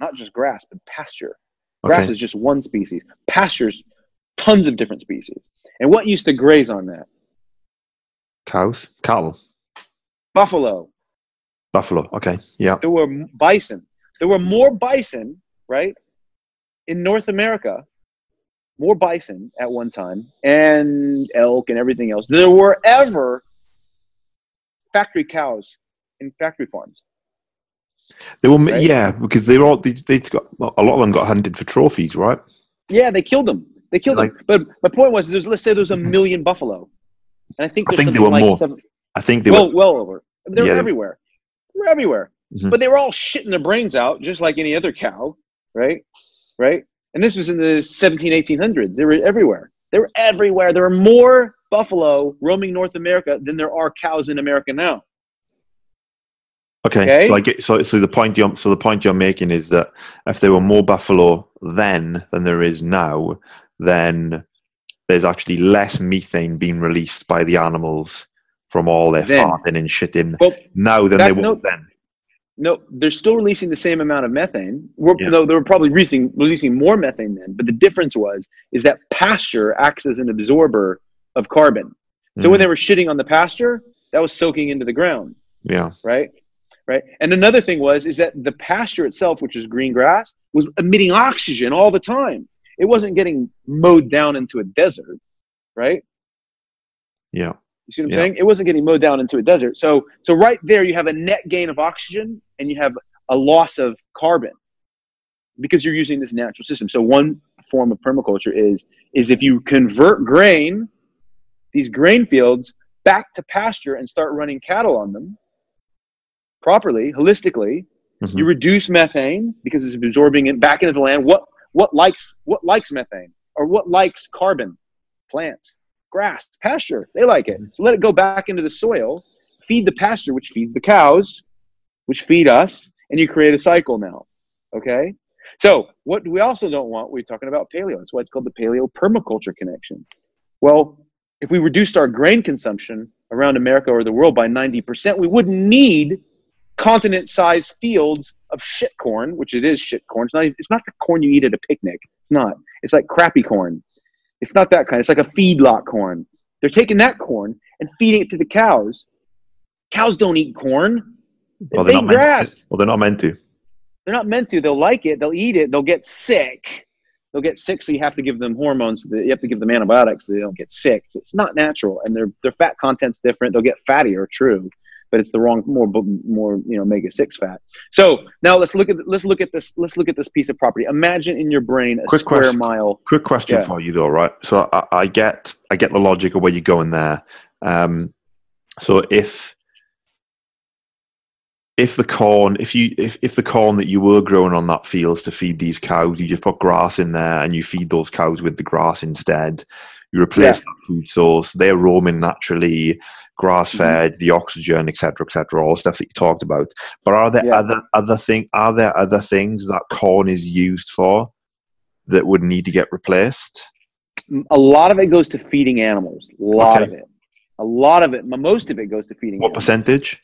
Not just grass, but pasture. Grass Okay. is just one species. Pastures, tons of different species. And what used to graze on that? Cows, cattle, Buffalo. buffalo. Okay. Yeah. there were bison. There were more bison, right, in North America, more bison at one time, and elk and everything else. There were ever factory cows in factory farms. They were. Right? Yeah, because they're all. They, they got well, a lot of them got hunted for trophies, right? Yeah, they killed them. They killed Like- them. But my point was, there's let's say there's a million buffalo, and I think I think there were like more. seven, I think they well, were. well over. They were everywhere. They were everywhere. Mhm. But they were all shitting their brains out, just like any other cow, right? Right? And this was in the 17, 1800s. They were everywhere. They were everywhere. There were more buffalo roaming North America than there are cows in America now. Okay. Okay. So I get. So so the point you're so the point you're making is that if there were more buffalo then than there is now, then there's actually less methane being released by the animals from all their Then. farting and shitting Well, now than that- they no- was then. no, they're still releasing the same amount of methane. We're, Yeah. no, they were probably releasing, releasing more methane then. But the difference was is that pasture acts as an absorber of carbon. So when Mm, they were shitting on the pasture, that was soaking into the ground. yeah. right? Right. And another thing was is that the pasture itself, which is green grass, was emitting oxygen all the time. It wasn't getting mowed down into a desert, right? Yeah. You see what I'm Yeah. saying? It wasn't getting mowed down into a desert. So so right there you have a net gain of oxygen and you have a loss of carbon because you're using this natural system. So one form of permaculture is is if you convert grain, these grain fields back to pasture and start running cattle on them properly, holistically, Mhm. you reduce methane because it's absorbing it back into the land. What what likes what likes methane or what likes carbon? Plants, grass, pasture. They like it. So let it go back into the soil, feed the pasture, which feeds the cows, which feed us, and you create a cycle now. Okay. So what we also don't want, we're talking about paleo. That's why it's called the paleo permaculture connection. Well, if we reduced our grain consumption around America or the world by 90%, we wouldn't need continent-sized fields of shit corn, which it is shit corn. It's not, it's not the corn you eat at a picnic. It's not. It's like crappy corn. It's not that kind. It's like a feedlot corn. They're taking that corn and feeding it to the cows. Cows don't eat corn. Well, they they're eat not grass. to. Well, they're not meant to. They're not meant to. They'll like it. They'll eat it. They'll get sick. They'll get sick, so you have to give them hormones. You have to give them antibiotics so they don't get sick. It's not natural, and their their fat content's different. They'll get fattier, true, but it's the wrong more more you know omega six fat. So now let's look at let's look at this let's look at this piece of property. Imagine in your brain a Quick square question. mile. Quick question Yeah. for you though, right? So I, I get I get the logic of where you're going there. Um, so if if the corn, if you if, if the corn that you were growing on that fields to feed these cows, you just put grass in there and you feed those cows with the grass instead. You replace that food source. They're roaming naturally, grass mm-hmm. fed, the oxygen, etc., etc. All stuff that you talked about. But are there Yeah. other other thing? Are there other things that corn is used for that would need to get replaced? A lot of it goes to feeding animals. A lot Okay. of it. A lot of it. Most of it goes to feeding. What animals. percentage?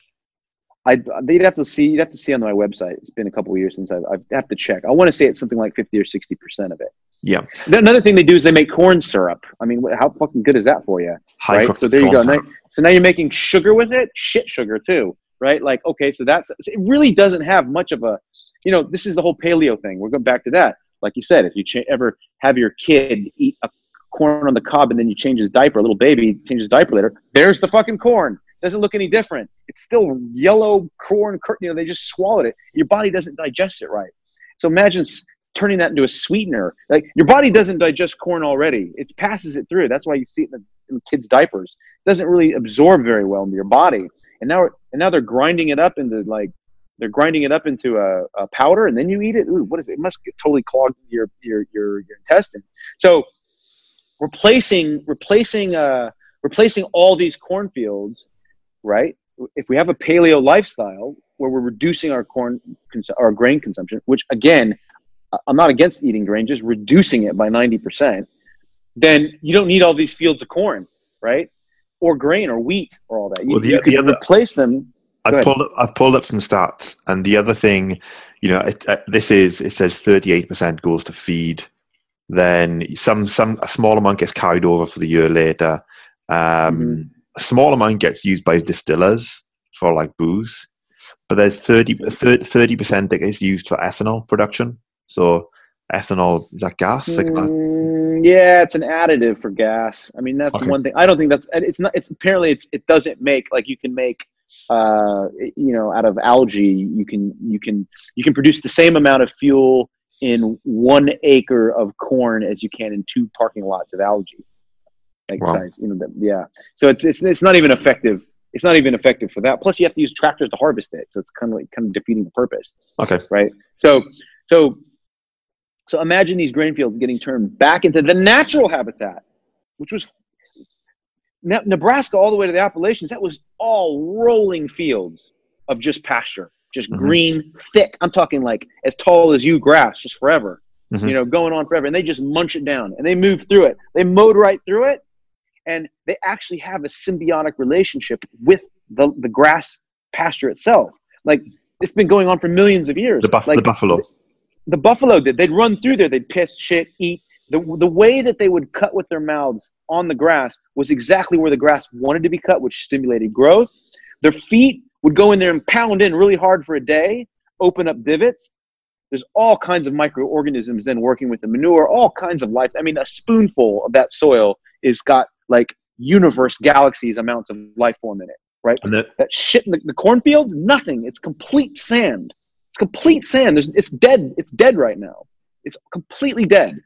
I uh, you'd have to see you'd have to see on my website. It's been a couple of years since I've, I've have to check. I want to say it's something like fifty or sixty percent of it. Yeah, Another thing they do is they make corn syrup. I mean, how fucking good is that for you? high right. So there you go. Now, so now you're making sugar with it, shit sugar too, right? Like okay, so that's it. Really doesn't have much of a, you know, this is the whole paleo thing. We're going back to that. Like you said, if you cha- ever have your kid eat a corn on the cob and then you change his diaper, a little baby changes diaper later, there's the fucking corn. Doesn't look any different. It's still yellow corn. You know, they just swallowed it. Your body doesn't digest it right. So imagine turning that into a sweetener. Like your body doesn't digest corn already. It passes it through. That's why you see it in, the, in kids' diapers. It doesn't really absorb very well into your body. And now, and now they're grinding it up into like they're grinding it up into a, a powder, and then you eat it. Ooh, what is it? It must get totally clogged your your your, your intestine. So replacing replacing uh replacing all these cornfields, right? If we have a paleo lifestyle where we're reducing our corn our grain consumption, which again, I'm not against eating grain, just reducing it by 90%, then you don't need all these fields of corn, right? Or grain or wheat or all that. You, Well, the- you can the other- replace them. I've pulled up, I've pulled up some stats, and the other thing, you know, it, uh, this is it says thirty eight percent goes to feed. Then some some a small amount gets carried over for the year later. Um, Mhm. A small amount gets used by distillers for like booze, but there's 30 percent that gets used for ethanol production. So ethanol is that gas? Like? Mm, yeah, it's an additive for gas. I mean, that's Okay. one thing. I don't think that's. It's not. It's apparently it's. It doesn't make like you can make. Uh, you know, out of algae, you can you can you can produce the same amount of fuel in one acre of corn as you can in two parking lots of algae. Like Wow. size, you know, that, yeah. So it's it's it's not even effective. It's not even effective for that. Plus, you have to use tractors to harvest it, so it's kind of like kind of defeating the purpose Okay, right? So, so, so imagine these grain fields getting turned back into the natural habitat, which was Ne- Nebraska all the way to the Appalachians. That was all rolling fields of just pasture, just Mhm. green, thick. I'm talking like as tall as you grass, just forever. Mhm. You know, going on forever, and they just munch it down, and they move through it. They mowed right through it, and they actually have a symbiotic relationship with the the grass pasture itself. Like it's been going on for millions of years. the, buff- like, the buffalo. The buffalo did. They'd run through there. They'd piss, shit, eat. The, the way that they would cut with their mouths on the grass was exactly where the grass wanted to be cut, which stimulated growth. Their feet would go in there and pound in really hard for a day, open up divots. There's all kinds of microorganisms then working with the manure, all kinds of life. I mean, a spoonful of that soil is got like universe, galaxies amounts of life form in it, right? And the, That shit in the, the cornfields, nothing. It's complete sand. Complete sand. There's, it's dead. It's dead right now. It's completely dead.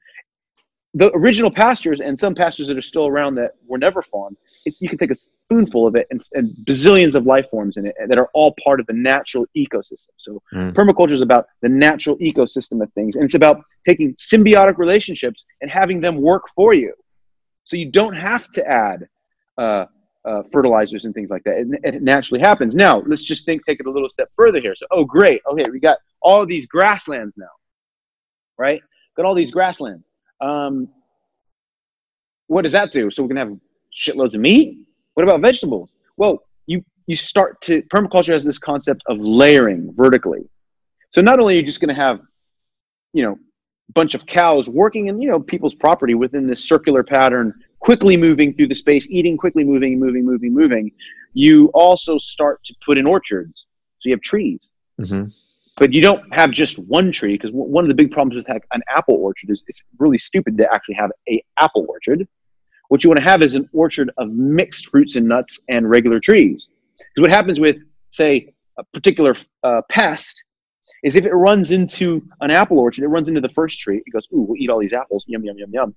The original pastures and some pastures that are still around that were never farmed, it, you can take a spoonful of it and, and bazillions of life forms in it that are all part of the natural ecosystem. So Mm. permaculture is about the natural ecosystem of things, and it's about taking symbiotic relationships and having them work for you. So you don't have to add uh, uh, fertilizers and things like that. It, it naturally happens. Now, let's just think, take it a little step further here. So, oh, great. Okay, we got all these grasslands now. right? Got all these grasslands. Um, what does that do? So we can have shitloads of meat. What about vegetables? Well, you you start to permaculture has this concept of layering vertically. So not only are you just going to have, you know, bunch of cows working in you know people's property within this circular pattern, quickly moving through the space, eating quickly, moving, moving, moving, moving. You also start to put in orchards. So you have trees. hmm But you don't have just one tree because one of the big problems with like, an apple orchard is it's really stupid to actually have a apple orchard. What you want to have is an orchard of mixed fruits and nuts and regular trees. Because what happens with, say, a particular uh, pest is if it runs into an apple orchard, it runs into the first tree. It goes, "Ooh, we'll eat all these apples. Yum yum yum yum."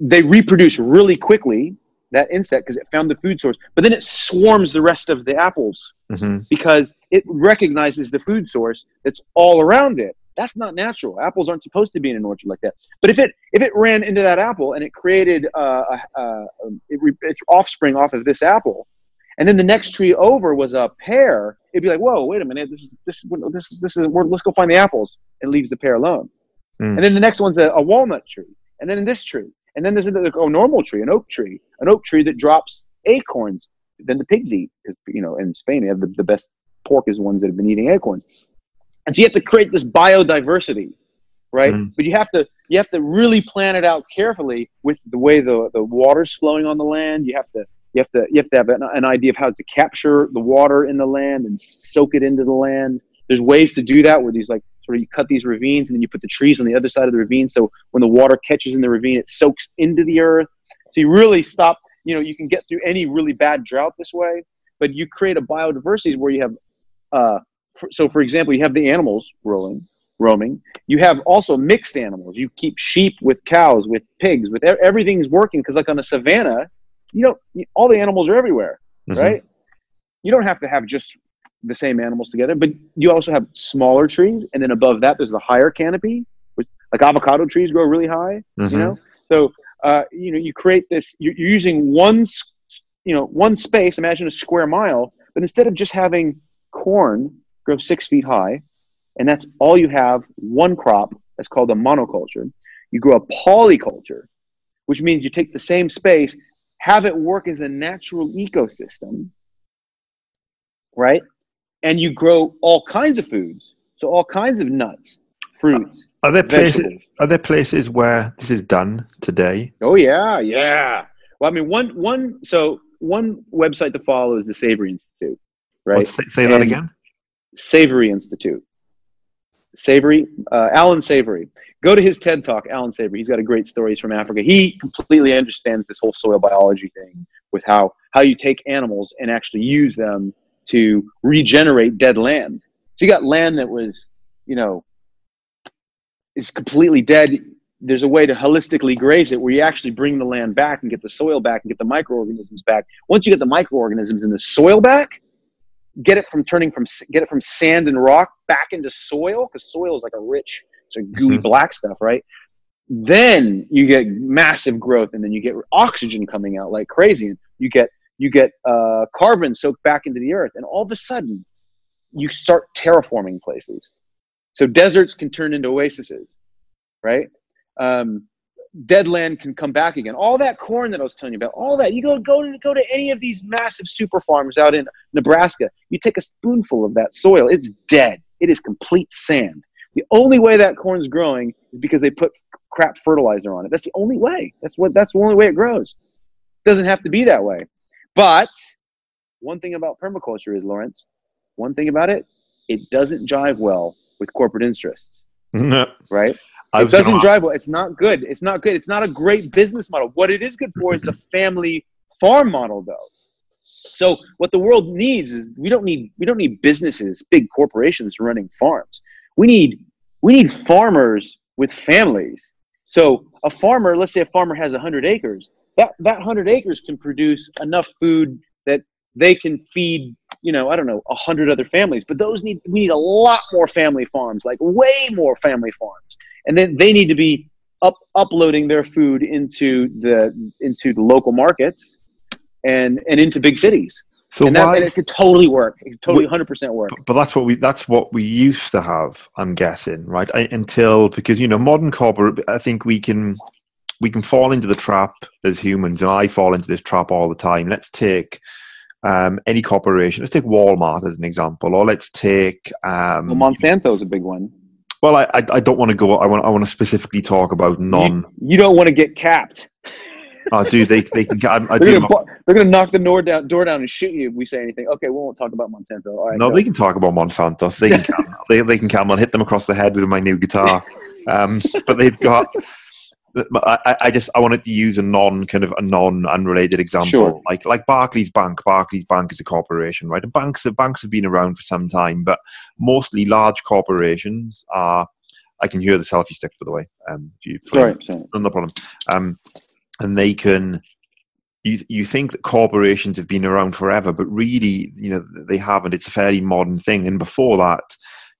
They reproduce really quickly that insect because it found the food source, but then it swarms the rest of the apples hmm because it recognizes the food source that's all around it. That's not natural. Apples aren't supposed to be in an orchard like that. But if it if it ran into that apple and it created uh, a, a, it re, its offspring off of this apple, and then the next tree over was a pear, it'd be like, whoa, wait a minute, this is this is this is this is let's go find the apples and leaves the pear alone. Mm. And then the next one's a, a walnut tree, and then this tree, and then there's a, a normal tree, an oak tree, an oak tree that drops acorns. Then the pigs eat because you know in Spain they have the, the best pork is ones that have been eating acorns. And so you have to create this biodiversity, right? Mm. But you have to you have to really plan it out carefully with the way the, the water's flowing on the land. You have to you have to you have to have an, an idea of how to capture the water in the land and soak it into the land. There's ways to do that where these like sort of you cut these ravines and then you put the trees on the other side of the ravine so when the water catches in the ravine it soaks into the earth. So you really stop, you know, you can get through any really bad drought this way, but you create a biodiversity where you have uh, for, so for example, you have the animals rolling, roaming. You have also mixed animals. You keep sheep with cows, with pigs, with everything's working because like on a savannah, you don't you- all the animals are everywhere, Mhm. right? You don't have to have just the same animals together, but you also have smaller trees, and then above that there's the higher canopy, which like avocado trees grow really high. Mhm. You know, so uh, you know you create this. You're, you're using one, you know, one space. Imagine a square mile, but instead of just having corn grow six feet high, and that's all you have, one crop that's called a monoculture. You grow a polyculture, which means you take the same space, have it work as a natural ecosystem, right? And you grow all kinds of foods. So all kinds of nuts, fruits, Are there places? vegetables. Are there places where this is done today? Oh yeah, yeah. Well, I mean, one one so one website to follow is the Savory Institute, right? Well, say, say that And- again. Savory Institute. Savory, uh, Allan Savory. Go to his TED Talk, Allan Savory. He's got a great stories from Africa. He completely understands this whole soil biology thing with how how you take animals and actually use them to regenerate dead land. So you got land that was, you know, is completely dead. There's a way to holistically graze it where you actually bring the land back and get the soil back and get the microorganisms back. Once you get the microorganisms in the soil back, get it from turning from get it from sand and rock back into soil because soil is like a rich, sort of gooey Mhm. black stuff, right? Then you get massive growth, and then you get oxygen coming out like crazy, and you get you get uh, carbon soaked back into the earth, and all of a sudden, you start terraforming places. So deserts can turn into oases, right? Um, dead land can come back again. All that corn that I was telling you about, all that you go go to go to any of these massive super farms out in Nebraska. You take a spoonful of that soil, it's dead. It is complete sand. The only way that corn's growing is because they put crap fertilizer on it. That's the only way. That's what that's the only way it grows. It doesn't have to be that way. But one thing about permaculture is Lawrence, one thing about it, it doesn't jive well with corporate interests, No, right? It doesn't drive well. It's not good. It's not good. It's not a great business model. What it is good for is the family farm model, though. So what the world needs is we don't need we don't need businesses, big corporations running farms. We need we need farmers with families. So a farmer, let's say a farmer has 100 acres, that that 100 acres can produce enough food that they can feed, you know, I don't know, 100 other families. But those need we need a lot more family farms, like way more family farms. And then they need to be up uploading their food into the into the local markets and and into big cities. So and, that, why? and it could totally work. It could totally 100% work. but, but that's what we that's what we used to have. I'm guessing, right? I, until because you know modern corporate, I think we can we can fall into the trap as humans, and I fall into this trap all the time. Let's take um, any corporation. Let's take Walmart as an example, or let's take. Um, Well, Monsanto's a big one. well, I, I I don't want to go. I want I want to specifically talk about non. You, you don't want to get capped. I do. They they can. I, I They're do. gonna, they're gonna knock the door down, door down and shoot you if we say anything. Okay, we won't talk about Monsanto. All right. No, go. they can talk about Monsanto. They can come. they, they can come. I'll hit them across the head with my new guitar. Um, but they've got. I, I- just I wanted to use a non kind of a non unrelated example, Sure. like like Barclays Bank. Barclays Bank is a corporation, right? And banks banks have been around for some time, but mostly large corporations are. I can hear the selfie stick, by the way. Um, you Sorry, sorry. no, no problem. Um, and they can. You you think that corporations have been around forever, but really, you know, they haven't. It's a fairly modern thing. And before that,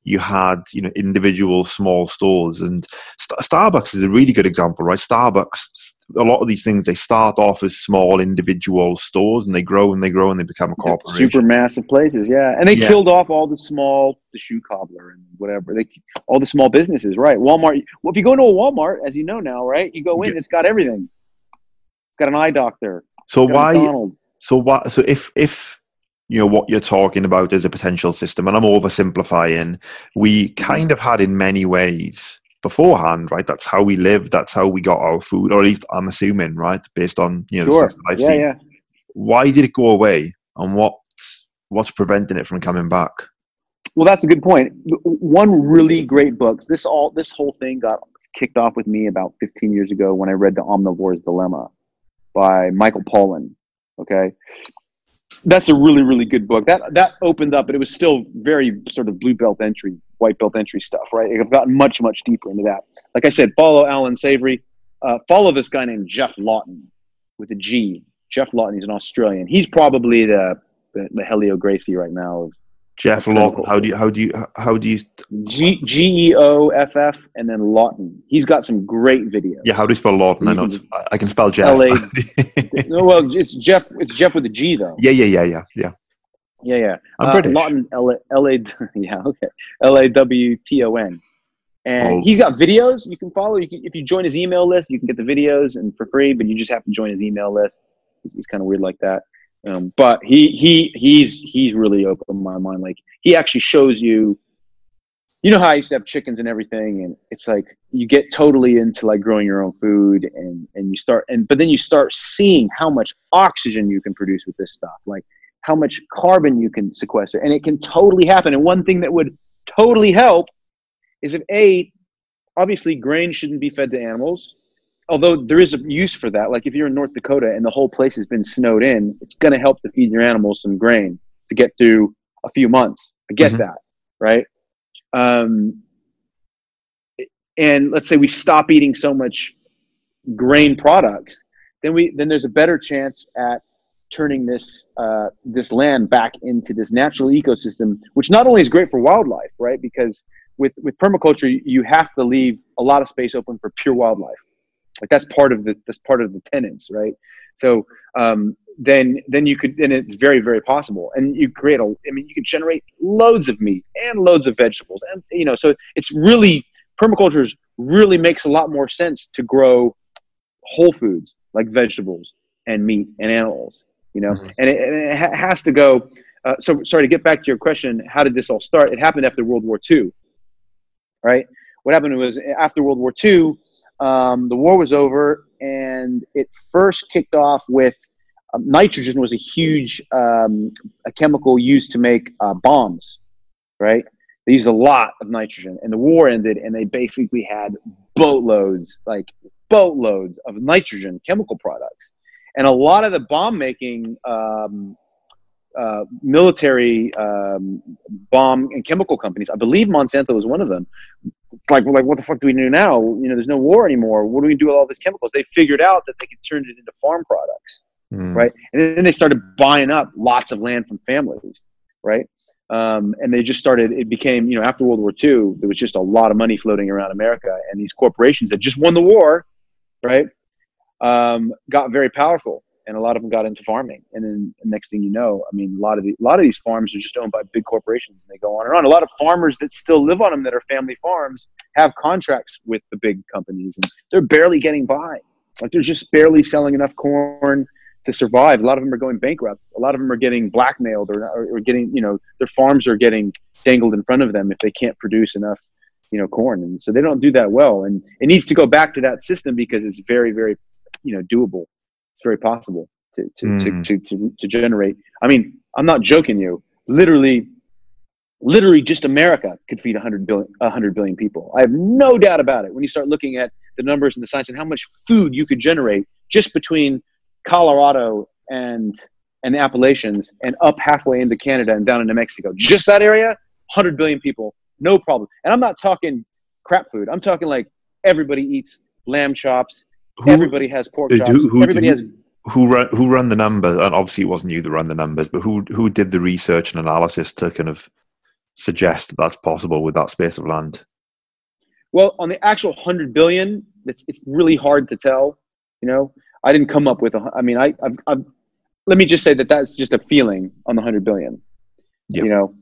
you had you know individual small stores, and St- Starbucks is a really good example, right? Starbucks. A lot of these things they start off as small individual stores, and they grow and they grow and they become a corporation. Super massive places, yeah. And they Yeah. killed off all the small, the shoe cobbler and whatever. They all the small businesses, right? Walmart. Well, if you go into a Walmart, as you know now, right? You go in, Yeah. it's got everything. It's got an eye doctor. so why? McDonald's. So why So if if you know what you're talking about is a potential system, and I'm oversimplifying, we kind of had in many ways beforehand, right? That's how we lived. That's how we got our food, or at least I'm assuming, right, based on you know Sure. the stuff that I've Yeah, seen. yeah. Why did it go away, and what's what's preventing it from coming back? Well, that's a good point. One really great book. This all this whole thing got kicked off with me about 15 years ago when I read The Omnivore's Dilemma by Michael Pollan. Okay, that's a really really good book. That that opened up, but it was still very sort of blue belt entry, white belt entry stuff. Right, I've gotten much much deeper into that. Like I said, follow Allan Savory. Uh, follow this guy named Geoff Lawton with a G. Geoff Lawton. He's an Australian. He's probably the the, the Helio Gracie right now of Geoff Okay, Lawton, cool. how do you how do you how do you G G E O F F and then Lawton. He's got some great videos. yeah how do you spell Lawton? I know it's, I can spell Jeff. LA. No, well, it's Geoff. It's Geoff with a G though. yeah, yeah, yeah, yeah, yeah. Yeah, yeah. I'm Uh, British. Lawton, L A, L A. Yeah, okay. L A W T O N. And Oh. he's got videos you can follow. You can, if you join his email list, you can get the videos and for free. But you just have to join his email list. He's, he's kind of weird like that. Um, but he he he's he's really opened my mind. Like he actually shows you. You know how I used to have chickens and everything, and it's like you get totally into like growing your own food, and and you start and but then you start seeing how much oxygen you can produce with this stuff, like how much carbon you can sequester, and it can totally happen. And one thing that would totally help is if a obviously grain shouldn't be fed to animals although there is a use for that like if you're in north dakota and the whole place has been snowed in it's going to help to feed your animals some grain to get through a few months i get Mhm. that right um, and let's say we stop eating so much grain products then we then there's a better chance at turning this uh, this land back into this natural ecosystem, which not only is great for wildlife, right? Because with with permaculture, you have to leave a lot of space open for pure wildlife. Like that's part of the that's part of the tenants, right? So um, then then you could then it's very very possible, and you create a. I mean, you can generate loads of meat and loads of vegetables, and you know, so it's really permaculture really makes a lot more sense to grow whole foods like vegetables and meat and animals you know Mhm. and it, and it ha- has to go uh, so sorry to get back to your question how did this all start it happened after world war ii right what happened was after world war ii um, the war was over and it first kicked off with um, nitrogen was a huge um, a chemical used to make uh, bombs right? They used a lot of nitrogen and the war ended and they basically had boatloads like boatloads of nitrogen chemical products. And a lot of the bomb making um, uh, military um, bomb and chemical companies i believe monsanto was one of them like like what the fuck do we do now you know there's no war anymore what do we do with all these chemicals they figured out that they could turn it into farm products Mm. right? And then they started buying up lots of land from families, right? Um, and they just started. It became, you know, after World War II, there was just a lot of money floating around America, and these corporations that just won the war, right, um, got very powerful. And a lot of them got into farming. And then the next thing you know, I mean, a lot of the, a lot of these farms are just owned by big corporations, and they go on and on. A lot of farmers that still live on them that are family farms have contracts with the big companies, and they're barely getting by. Like they're just barely selling enough corn to survive. A lot of them are going bankrupt. A lot of them are getting blackmailed or, or, or getting, you know, their farms are getting dangled in front of them if they can't produce enough, you know, corn. And so they don't do that well. And it needs to go back to that system because it's very, very, you know, doable. Very possible to, to, Mm. to, to, to, to generate. I mean, I'm not joking you. Literally, literally just America could feed 100 billion, 100 billion people. I have no doubt about it. When you start looking at the numbers and the science and how much food you could generate just between Colorado and and the Appalachians and up halfway into Canada and down into Mexico. Just that area, 100 billion people, no problem. And I'm not talking crap food. I'm talking like everybody eats lamb chops. Who- everybody has pork chops. who- who- everybody has Who run who run the numbers? And obviously, it wasn't you that ran the numbers, but who who did the research and analysis to kind of suggest that that's possible with that space of land? Well, on the actual 100 billion, it's, it's really hard to tell. You know, I didn't come up with a, I mean, I, I've, I've, let me just say that that's just a feeling on the 100 billion. Yeah. You know,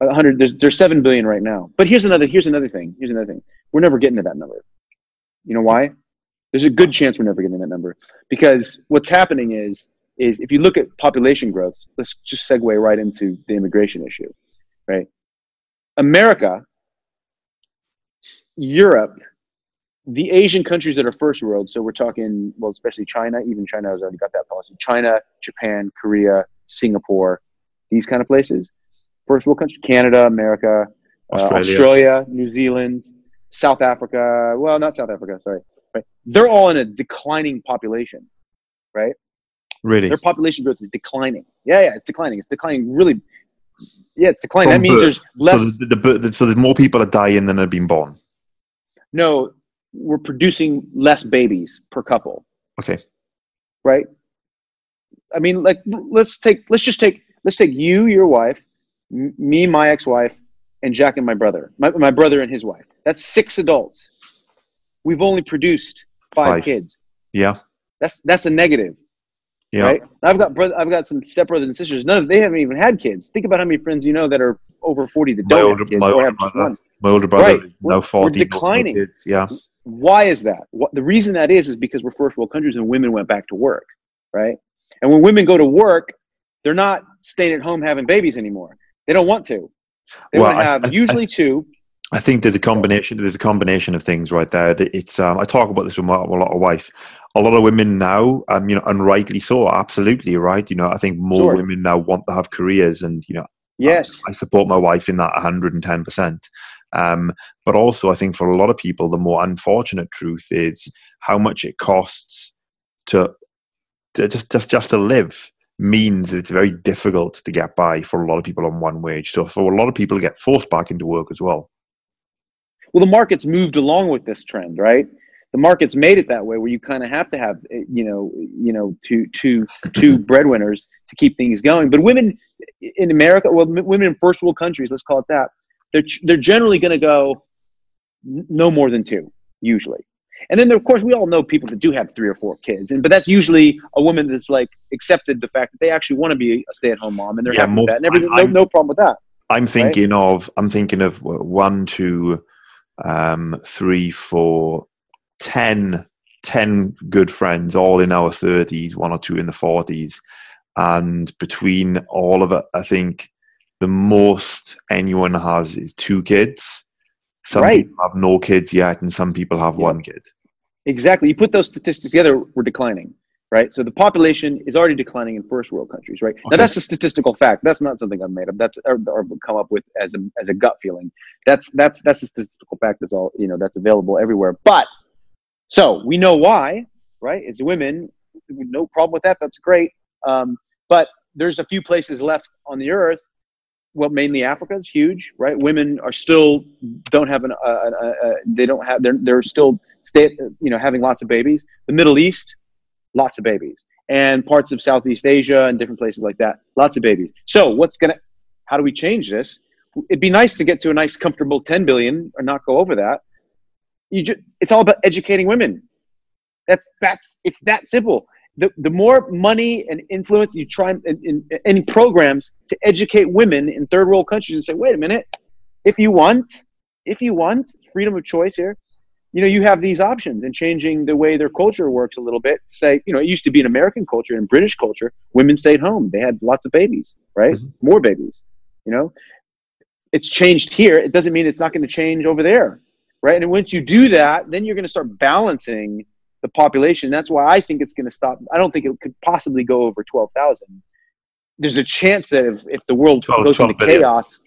a 100, there's, there's 7 billion right now. But here's another, here's another thing. Here's another thing. We're never getting to that number. You know why? There's a good chance we're never getting that number because what's happening is, is if you look at population growth, let's just segue right into the immigration issue, right? America Europe, the Asian countries that are first world, so we're talking, well, especially China, even China has already got that policy. China, Japan, Korea, Singapore, these kind of places. First world countries, Canada, America, uh, Australia. Australia, New Zealand, South Africa. Well, not South Africa, sorry. Right? They're all in a declining population, right? Really? Their population growth is declining. Yeah, yeah, it's declining. It's declining really. Yeah, it's declining. From that means birth. there's less. So, the, the, the, so there's more people are dying than have been born. no, we're producing less babies per couple. Okay. right? I mean, like, let's take, let's just take, let's take you, your wife, m- me, my ex-wife, and Jack and my brother, my, my brother and his wife. That's six adults. We've only produced five, Five. kids. Yeah. That's that's a negative, Yeah. right? I've got brother, I've got some stepbrothers and sisters. None of they haven't even had kids. Think about how many friends you know that are over forty that don't older- have kids my or have just brother. one. My older brother Right. is now 40. we're no- no declining. kids. Yeah. Why is that? What, the reason that is is because we're first world countries and women went back to work, right? And when women go to work, they're not staying at home having babies anymore. They don't want to. They Well, want to have I- usually two. I think there's a combination. There's a combination of things right there. It's um, I talk about this with my, a lot of wife. A lot of women now, um, you know, and rightly so. Absolutely right. You know, I think more Sure. women now want to have careers, and you know, Yes. I support my wife in that 110 percent. Um, but also, I think for a lot of people, the more unfortunate truth is how much it costs to, to just just just to live means that it's very difficult to get by for a lot of people on one wage. So for a lot of people, to get forced back into work as well. Well, the market's moved along with this trend, right? The market's made it that way, where you kind of have to have, eh, you know, you know, two, two, two breadwinners to keep things going. But women in America, well, women in first world countries, let's call it that, they're they're generally going to go no more than two, usually. And then, of course, we all know people that do have three or four kids, and but that's usually a woman that's like accepted the fact that they actually want to be a stay-at-home mom, and they're Yeah, happy with that, and everything, no, no problem with that. I'm thinking of I'm thinking of uh, one, two, um, three, four, ten, ten good friends, all in our thirties, one or two in the forties, and between all of it, I think the most anyone has is two kids. Some Right. people have no kids yet, and some people have Yeah. one kid. Exactly. You put those statistics together, we're declining, right? So the population is already declining in first world countries, right? Now that's a statistical fact. That's not something I've made up. That's or, or come up with as a as a gut feeling. That's that's that's a statistical fact. That's all you know. That's available everywhere. But so we know why, right? It's women. No problem with that. That's great. Um, but there's a few places left on the earth. Well, mainly Africa is huge, right? Women are still don't have an uh, uh, uh, they don't have they're they're still stay you know having lots of babies. The Middle East, lots of babies, and parts of Southeast Asia and different places like that, lots of babies. So what's gonna how do we change this? It'd be nice to get to a nice comfortable 10 billion or not go over that. You just it's all about educating women. That's that's it's that simple. the, the more money and influence you try in, in, in any programs to educate women in third world countries and say, wait a minute, if you want, if you want freedom of choice here, you know, you have these options and changing the way their culture works a little bit. Say, you know, it used to be an American culture and British culture. Women stayed home. They had lots of babies, right? Mhm. More babies, you know. It's changed here. It doesn't mean it's not going to change over there, right? And once you do that, then you're going to start balancing the population. That's why I think it's going to stop. I don't think it could possibly go over 12,000. There's a chance that if, if the world 12 goes 12 into billion. chaos,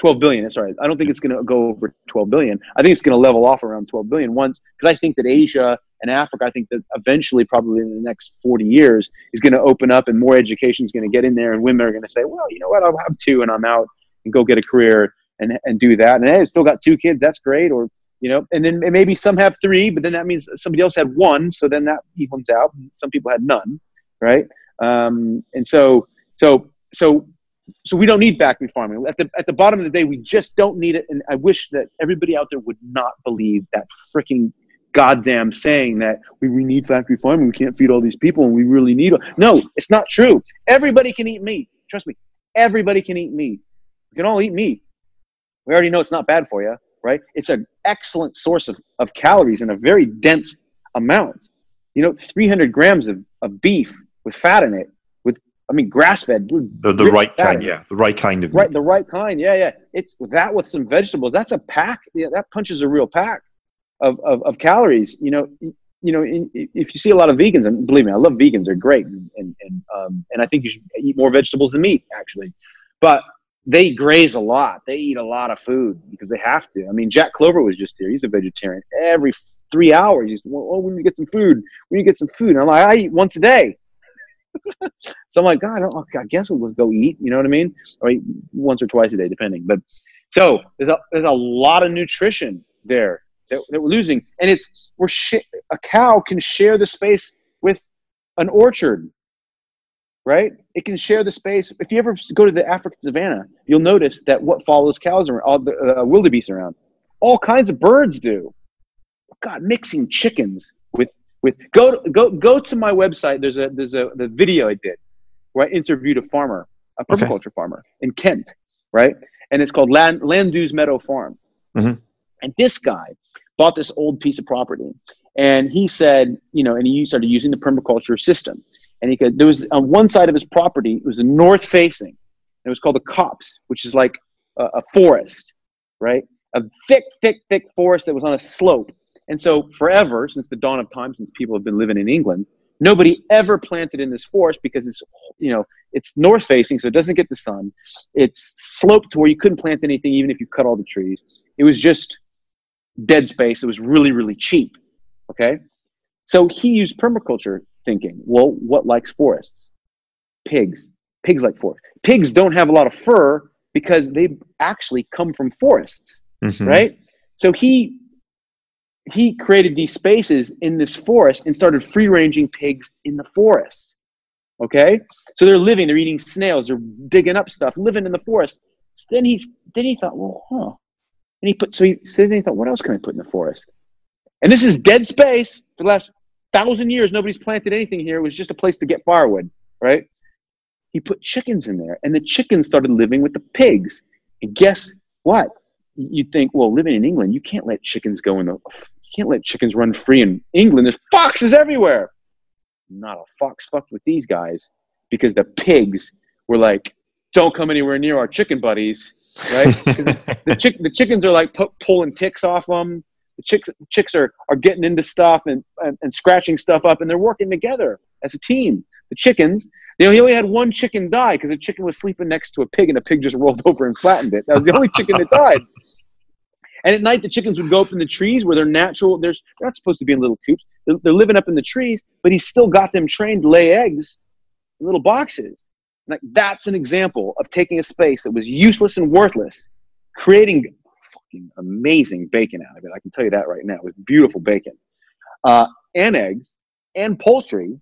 12 billion. Sorry, I don't think it's going to go over 12 billion. I think it's going to level off around 12 billion once because I think that Asia and Africa, I think that eventually, probably in the next 40 years, is going to open up and more education is going to get in there, and women are going to say, well, you know what, I'll have two and I'm out and go get a career and and do that. And hey, I still got two kids. That's great. Or you know, and then maybe some have three, but then that means somebody else had one, so then that evens out. Some people had none, right? Um, and so so so so we don't need factory farming. At the at the bottom of the day, we just don't need it. And I wish that everybody out there would not believe that freaking goddamn saying that we, we need factory farming. We can't feed all these people, and we really need. No, it's not true. Everybody can eat meat. Trust me. Everybody can eat meat. We can all eat meat. We already know it's not bad for you, right? It's an excellent source of, of calories in a very dense amount. You know, 300 grams of, of beef with fat in it, I mean, grass fed. The, the right kind, yeah, the right kind of Right, meat. the right kind. Yeah, yeah. It's that with some vegetables. That's a pack. Yeah, that punches a real pack of, of, of calories. You know, you know, in, if you see a lot of vegans, and believe me, I love vegans. They're great, and and and, um, and I think you should eat more vegetables than meat, actually. But they graze a lot. They eat a lot of food because they have to. I mean, Jack Clover was just here. He's a vegetarian. Every three hours, he's oh, we need to get some food. We need to get some food. And I'm like, I eat once a day. so I'm like, God, I, I guess we'll just go eat. You know what I mean? Or eat once or twice a day, depending. But so there's a, there's a lot of nutrition there that, that we're losing, and it's we're sh- a cow can share the space with an orchard, right? It can share the space. If you ever go to the African savannah, you'll notice that what follows cows around, all the uh, wildebeest around, all kinds of birds do. God, mixing chickens with with go go go to my website. There's a there's a the video I did where I interviewed a farmer, a Okay. permaculture farmer in Kent, right? And it's called Land Landus Meadow Farm. Mhm. And this guy bought this old piece of property, and he said, you know, and he started using the permaculture system. And he could there was on one side of his property, it was a north facing. It was called the copse, which is like a, a forest, right? A thick, thick, thick forest that was on a slope. And so forever, since the dawn of time, since people have been living in England, nobody ever planted in this forest because it's you know it's north facing, so it doesn't get the sun. It's sloped to where you couldn't plant anything even if you cut all the trees. It was just dead space. It was really, really cheap. Okay. So he used permaculture thinking, well, what likes forests? Pigs. Pigs like forests. Pigs don't have a lot of fur because they actually come from forests Mhm. right? So he he created these spaces in this forest and started free ranging pigs in the forest. Okay, so they're living, they're eating snails, they're digging up stuff, living in the forest. So then he then he thought, well, huh? And he put so he so then he thought, what else can I put in the forest? And this is dead space for the last thousand years. Nobody's planted anything here. It was just a place to get firewood, right? He put chickens in there, and the chickens started living with the pigs. And guess what? you'd think, well, living in England, you can't let chickens go in the, can't let chickens run free in England. There's foxes everywhere. Not a fox fucked with these guys because the pigs were like, don't come anywhere near our chicken buddies, right? the chick, the chickens are like pu- pulling ticks off them. The chicks, the chicks are, are getting into stuff and, and, and scratching stuff up, and they're working together as a team. The chickens, they only- he only had one chicken die because the chicken was sleeping next to a pig, and the pig just rolled over and flattened it. That was the only chicken that died. And at night, the chickens would go up in the trees where they're natural. They're, they're not supposed to be in little coops. They're, they're living up in the trees, but he's still got them trained to lay eggs in little boxes. Like that's an example of taking a space that was useless and worthless, creating fucking amazing bacon out of it. I can tell you that right now. It was beautiful bacon, uh, and eggs, and poultry,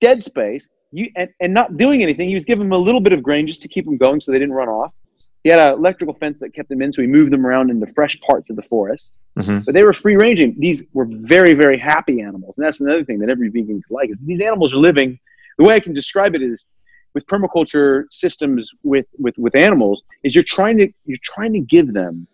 dead space. You and, and not doing anything. He was giving them a little bit of grain just to keep them going so they didn't run off. He had an electrical fence that kept them in, so he moved them around into fresh parts of the forest. Mhm. But they were free ranging. These were very, very happy animals. And that's another thing that every vegan could like is these animals are living. The way I can describe it is with permaculture systems with, with, with animals is you're trying to you're trying to give them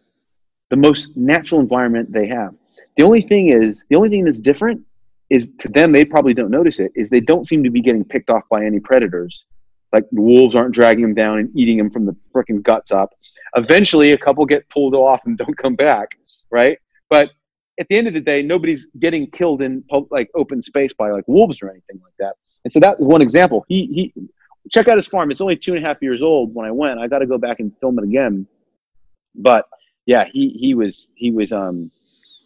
the most natural environment they have. The only thing is the only thing that's different is to them they probably don't notice it is they don't seem to be getting picked off by any predators. Like the wolves aren't dragging them down and eating them from the freaking guts up. Eventually, a couple get pulled off and don't come back, right? But at the end of the day, nobody's getting killed in like open space by like wolves or anything like that. And so that was one example. He he check out his farm. It's only two and a half years old when I went. I got to go back and film it again. But yeah, he he was he was um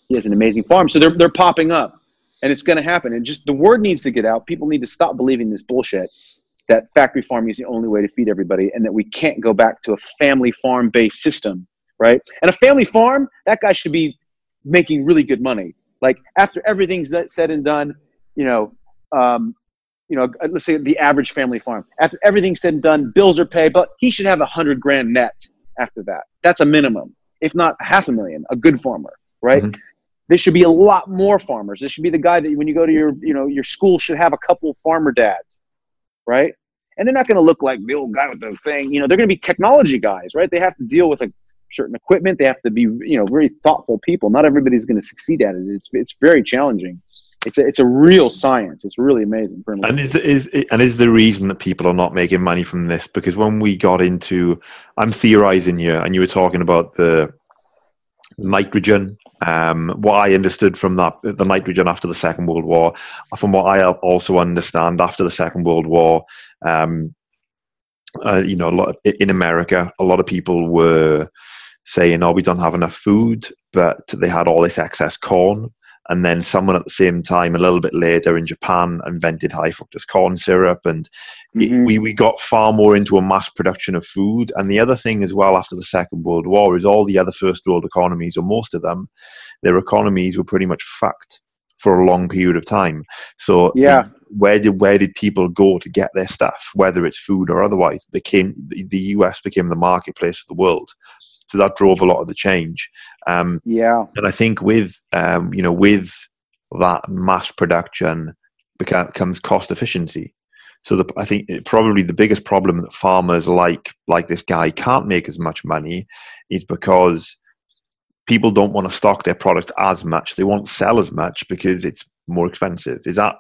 he has an amazing farm. So they're they're popping up, and it's going to happen. And just the word needs to get out. People need to stop believing this bullshit that factory farming is the only way to feed everybody, and that we can't go back to a family farm based system, right? And a family farm, that guy should be making really good money. Like after everything's said and done, you know, um, you know, let's say the average family farm. After everything's said and done, bills are paid, but he should have a hundred grand net after that. That's a minimum, if not half a million. A good farmer, right? Mhm. There should be a lot more farmers. There should be the guy that when you go to your, you know, your school should have a couple farmer dads, right? And they're not going to look like the old guy with the thing. You know, they're going to be technology guys, right? They have to deal with a certain equipment. They have to be, you know, very thoughtful people. Not everybody's going to succeed at it. It's it's very challenging. It's a, it's a real science. It's really amazing. And is, is and is the reason that people are not making money from this because when we got into, I'm theorizing here, and you were talking about the nitrogen. Um, what I understood from that, the nitrogen after the Second World War, from what I also understand after the Second World War, um, uh, you know, lot in America, a lot of people were saying, "Oh, we don't have enough food," but they had all this excess corn. And then someone at the same time, a little bit later in Japan, invented high fructose corn syrup, and it- Mhm. we we got far more into a mass production of food. And the other thing as well after the Second World War is all the other first world economies, or most of them, their economies were pretty much fucked for a long period of time. So Yeah. where did where did people go to get their stuff, whether it's food or otherwise? They came. The, the U.S. became the marketplace of the world, so that drove a lot of the change. Um, Yeah. and I think with um, you know with that mass production beca- comes cost efficiency. So the, I think it, probably the biggest problem that farmers like like this guy can't make as much money is because people don't want to stock their product as much. They won't sell as much because it's more expensive. Is that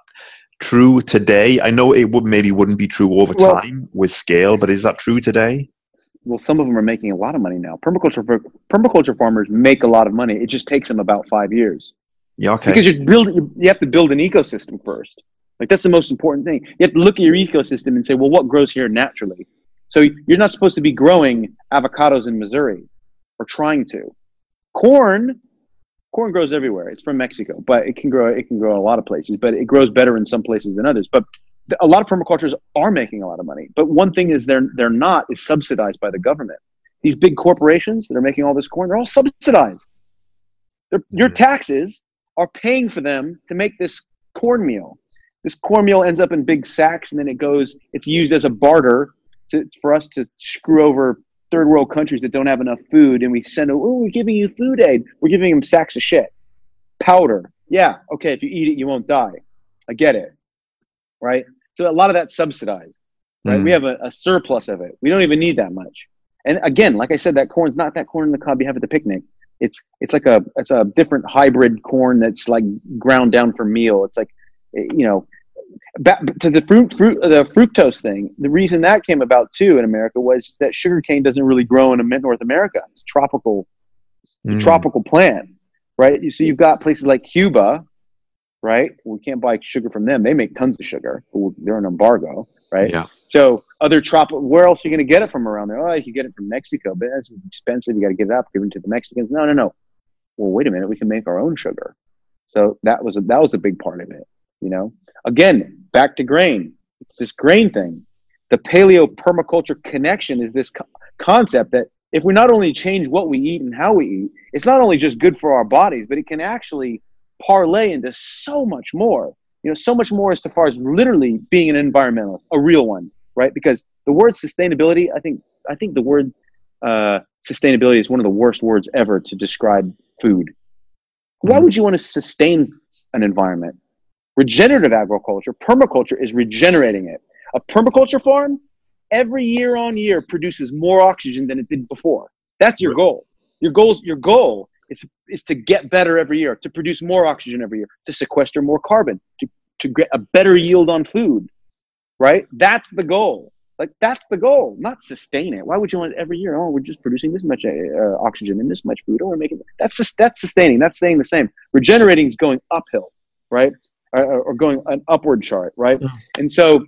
true today? I know it would maybe wouldn't be true over Well- time with scale, but is that true today? Well, some of them are making a lot of money now. Permaculture permaculture farmers make a lot of money. It just takes them about five years Yeah. Okay. because you're building. You have to build an ecosystem first. Like that's the most important thing. You have to look at your ecosystem and say, well, what grows here naturally? So you're not supposed to be growing avocados in Missouri, or trying to. Corn, corn grows everywhere. It's from Mexico, but it can grow. It can grow in a lot of places, but it grows better in some places than others. But a lot of permacultures are making a lot of money. But one thing is they're they're not is subsidized by the government. These big corporations that are making all this corn, they're all subsidized. They're, your taxes are paying for them to make this cornmeal. This cornmeal ends up in big sacks, and then it goes. It's used as a barter to, for us to screw over third world countries that don't have enough food, and we send. Oh, we're giving you food aid. We're giving them sacks of shit, powder. Yeah, okay. If you eat it, you won't die. I get it, right? So a lot of that's subsidized, right? Mm. We have a, a surplus of it. We don't even need that much. And again, like I said, that corn's not that corn in the cob you have at the picnic. It's it's like a it's a different hybrid corn that's like ground down for meal. It's like eh, you know back to the fruit fruit the fructose thing. The reason that came about too in America was that sugarcane doesn't really grow in North America. It's tropical Mm. tropical plant, right? So you've got places like Cuba, right? We can't buy sugar from them. They make tons of sugar. They're an embargo, right? Yeah. So other tropical, where else are you going to get it from around there? Oh, you can get it from Mexico, but that's expensive. You got to get it up, give it to the Mexicans. No, no, no. Well, wait a minute. We can make our own sugar. So that was a, that was a big part of it. You know, again, back to grain. It's this grain thing. The paleo permaculture connection is this co- concept that if we not only change what we eat and how we eat, it's not only just good for our bodies, but it can actually parlay into so much more. You know, so much more as to far as literally being an environmentalist, a real one, right? Because the word sustainability, I think, I think the word uh, sustainability is one of the worst words ever to describe food. Why Mhm. would you want to sustain an environment? Regenerative agriculture, permaculture is regenerating it. A permaculture farm, every year on year, produces more oxygen than it did before. That's your goal. Your goals, your goal is, is to get better every year, to produce more oxygen every year, to sequester more carbon, to, to get a better yield on food. Right? That's the goal. Like that's the goal, not sustain it. Why would you want it every year? Oh, we're just producing this much uh, uh oxygen and this much food. Oh, we're making that's just that's sustaining. That's staying the same. Regenerating is going uphill, right? Or, or going an upward chart, right? Yeah. And so,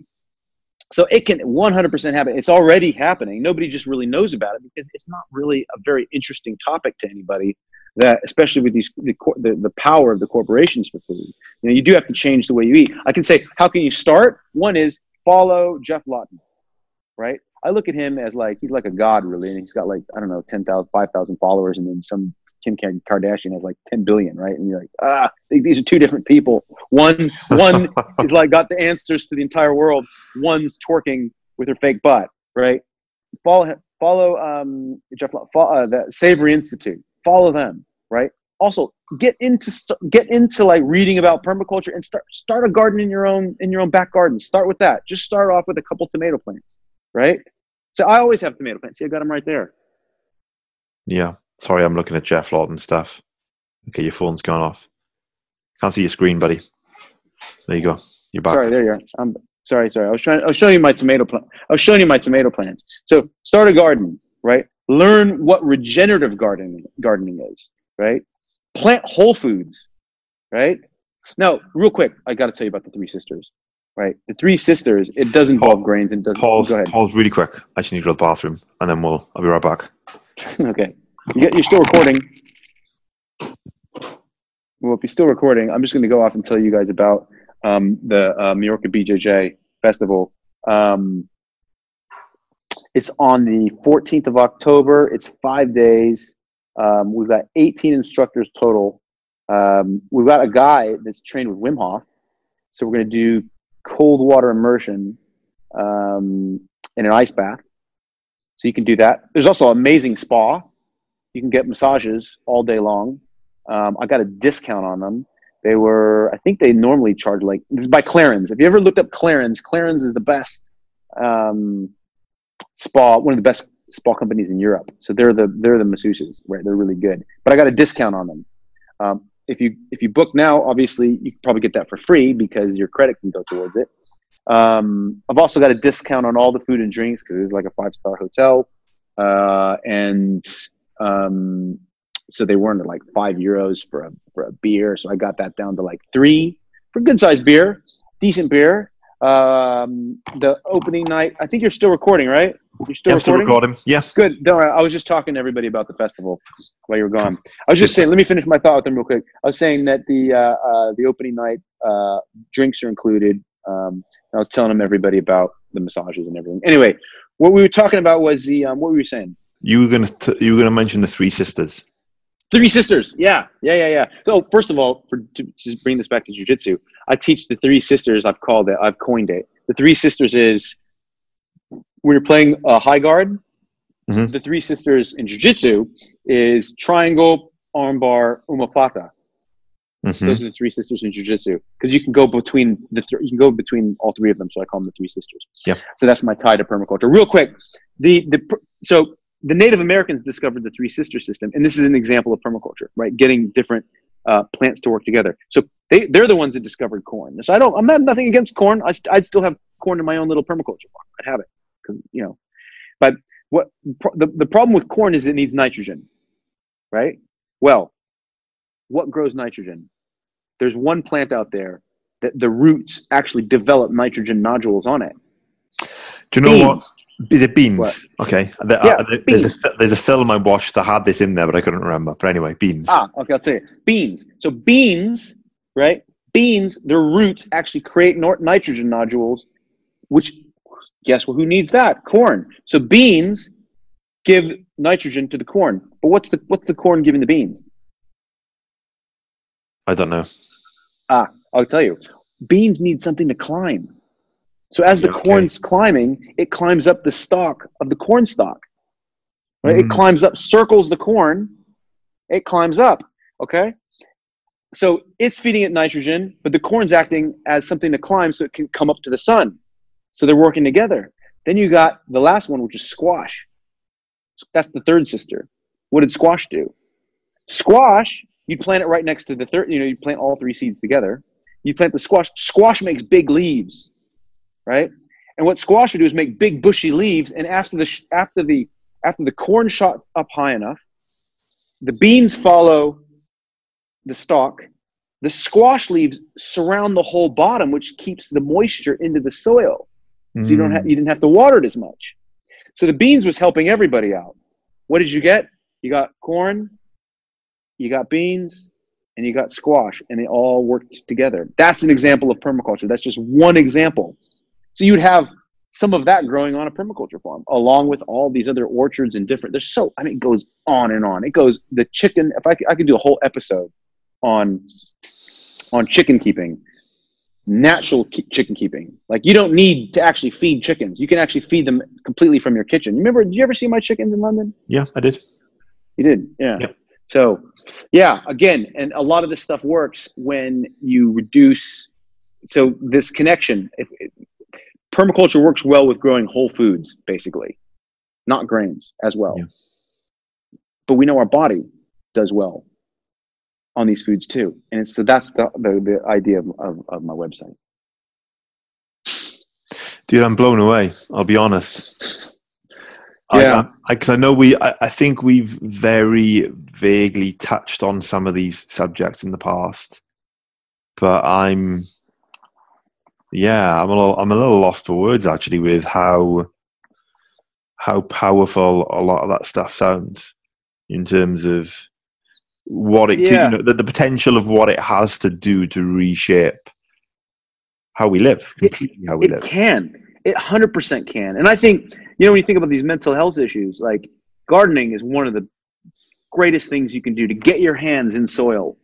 so it can 100% happen. It's already happening. Nobody just really knows about it because it's not really a very interesting topic to anybody. That especially with these the the, the power of the corporations for food. You know, you do have to change the way you eat. I can say, how can you start? One is follow Geoff Lawton right? I look at him as like he's like a god, really, and he's got like I don't know 10,000, 5,000 followers, and then some Kim Kardashian has like 10 billion, right? And you're like, ah, these are two different people. One one is like got the answers to the entire world. One's twerking with her fake butt, right? Follow. Follow um, Geoff. Follow, uh, the Savory Institute. Follow them, right? Also, get into st- get into like reading about permaculture and start start a garden in your own in your own back garden. Start with that. Just start off with a couple tomato plants right? So I always have tomato plants. See, I got them right there. Yeah. Sorry, I'm looking at Geoff Lawton stuff. Okay, your phone's gone off. Can't see your screen, buddy. There you go. You're back. Sorry, there you are. I'm sorry, sorry. I was trying. I was showing you my tomato plant. I was showing you my tomato plants. So start a garden, right? Learn what regenerative gardening gardening is, right? Plant whole foods, right? Now, real quick, I got to tell you about the three sisters, right? The three sisters. It does involve Paul- grains and does. Pause. Go ahead. Pause really quick. I just need to go to the bathroom, and then we'll. I'll be right back. okay. You get, you're still recording. Well, if you're still recording, I'm just going to go off and tell you guys about um, the uh, Mallorca BJJ Festival. Um, it's on the 14th of October. It's five days. Um, we've got 18 instructors total. Um, we've got a guy that's trained with Wim Hof. So we're going to do cold water immersion um, in an ice bath. So you can do that. There's also an amazing spa. You can get massages all day long. Um, I got a discount on them. They were, I think they normally charge like this is by Clarence. If you ever looked up Clarence? Clarence is the best um, spa, one of the best spa companies in Europe. So they're the they're the masseuses, right? They're really good. But I got a discount on them. Um, if you if you book now, obviously you can probably get that for free because your credit can go towards it. Um, I've also got a discount on all the food and drinks because it's like a five star hotel, uh, and um, so they weren't like five euros for a for a beer. So I got that down to like three for a good sized beer, decent beer. Um, the opening night, I think you're still recording, right? You're still Yeah, still recording. Yeah. Good. Don't worry. I was just talking to everybody about the festival while you were gone. I was just saying. Let me finish my thought with them real quick. I was saying that the uh, uh, the opening night uh, drinks are included. Um, I was telling them everybody about the massages and everything. Anyway, what we were talking about was the um, what were you saying? You were gonna. T- you were gonna mention the three sisters. Three sisters. Yeah, yeah, yeah, yeah. So first of all, for to just bring this back to jujitsu, I teach the three sisters. I've called it. I've coined it. The three sisters is when you're playing a high guard. Mhm. The three sisters in jujitsu is triangle, armbar, omoplata. Mhm. Those are the three sisters in jujitsu because you can go between the th- you can go between all three of them. So I call them the three sisters. Yeah. So that's my tie to permaculture. Real quick, the the pr- so the Native Americans discovered the three sister system, and this is an example of permaculture, right? Getting different uh, plants to work together. So they they're the ones that discovered corn. So I don't I'm not nothing against corn. I, I'd still have corn in my own little permaculture farm. I'd have it because you know, but what the the problem with corn is it needs nitrogen, right? Well, what grows nitrogen? There's one plant out there that the roots actually develop nitrogen nodules on it. Do you know what? Beans. Is it beans? What? Okay. The- Yeah, uh, there- there's, a, there's a film I watched that had this in there, but I couldn't remember. But anyway, beans. Ah, okay, I'll tell you. Beans. So beans, right? Beans, their roots actually create nitrogen nodules, which guess what who needs that? Corn. So beans give nitrogen to the corn. But what's the what's the corn giving the beans? I don't know. Ah, I'll tell you. Beans need something to climb. So as the okay. corn's climbing, it climbs up the stalk of the corn stalk. Right? Mhm. It climbs up, circles the corn. It climbs up. Okay. So it's feeding it nitrogen, but the corn's acting as something to climb so it can come up to the sun. So they're working together. Then you got the last one, which is squash. That's the third sister. What did squash do? Squash, you plant it right next to the third, you know, you plant all three seeds together. You plant the squash. Squash makes big leaves, right? And what squash would do is make big bushy leaves. And after the after the after the corn shot up high enough, the beans follow the stalk. The squash leaves surround the whole bottom, which keeps the moisture into the soil. So you don't Mm. have you didn't have to water it as much. So the beans was helping everybody out. What did you get? You got corn, you got beans, and you got squash, and they all worked together. That's an example of permaculture. That's just one example. So you'd have some of that growing on a permaculture farm, along with all these other orchards and different. There's so I mean, it goes on and on. It goes the chicken. If I could, I could do a whole episode on on chicken keeping natural ki- chicken keeping. Like you don't need to actually feed chickens. You can actually feed them completely from your kitchen. Remember? Did you ever see my chickens in London? Yeah, I did. You did, yeah. Yep. So, yeah, again, and a lot of this stuff works when you reduce. So this connection, if permaculture works well with growing whole foods, basically, not grains as well. Yeah. But we know our body does well on these foods too, and so that's the, the the idea of, of, of my website. Dude, I'm blown away. I'll be honest. Yeah. I, because I, know we, I, I think we've very vaguely touched on some of these subjects in the past, but I'm, yeah, I'm a little, I'm a little lost for words actually with how, how powerful a lot of that stuff sounds in terms of what it, Yeah. you know, the, the potential of what it has to do to reshape how we live, It- completely how we it live. can it 100% can and i think you know when you think about these mental health issues like gardening is one of the greatest things you can do to get your hands in soil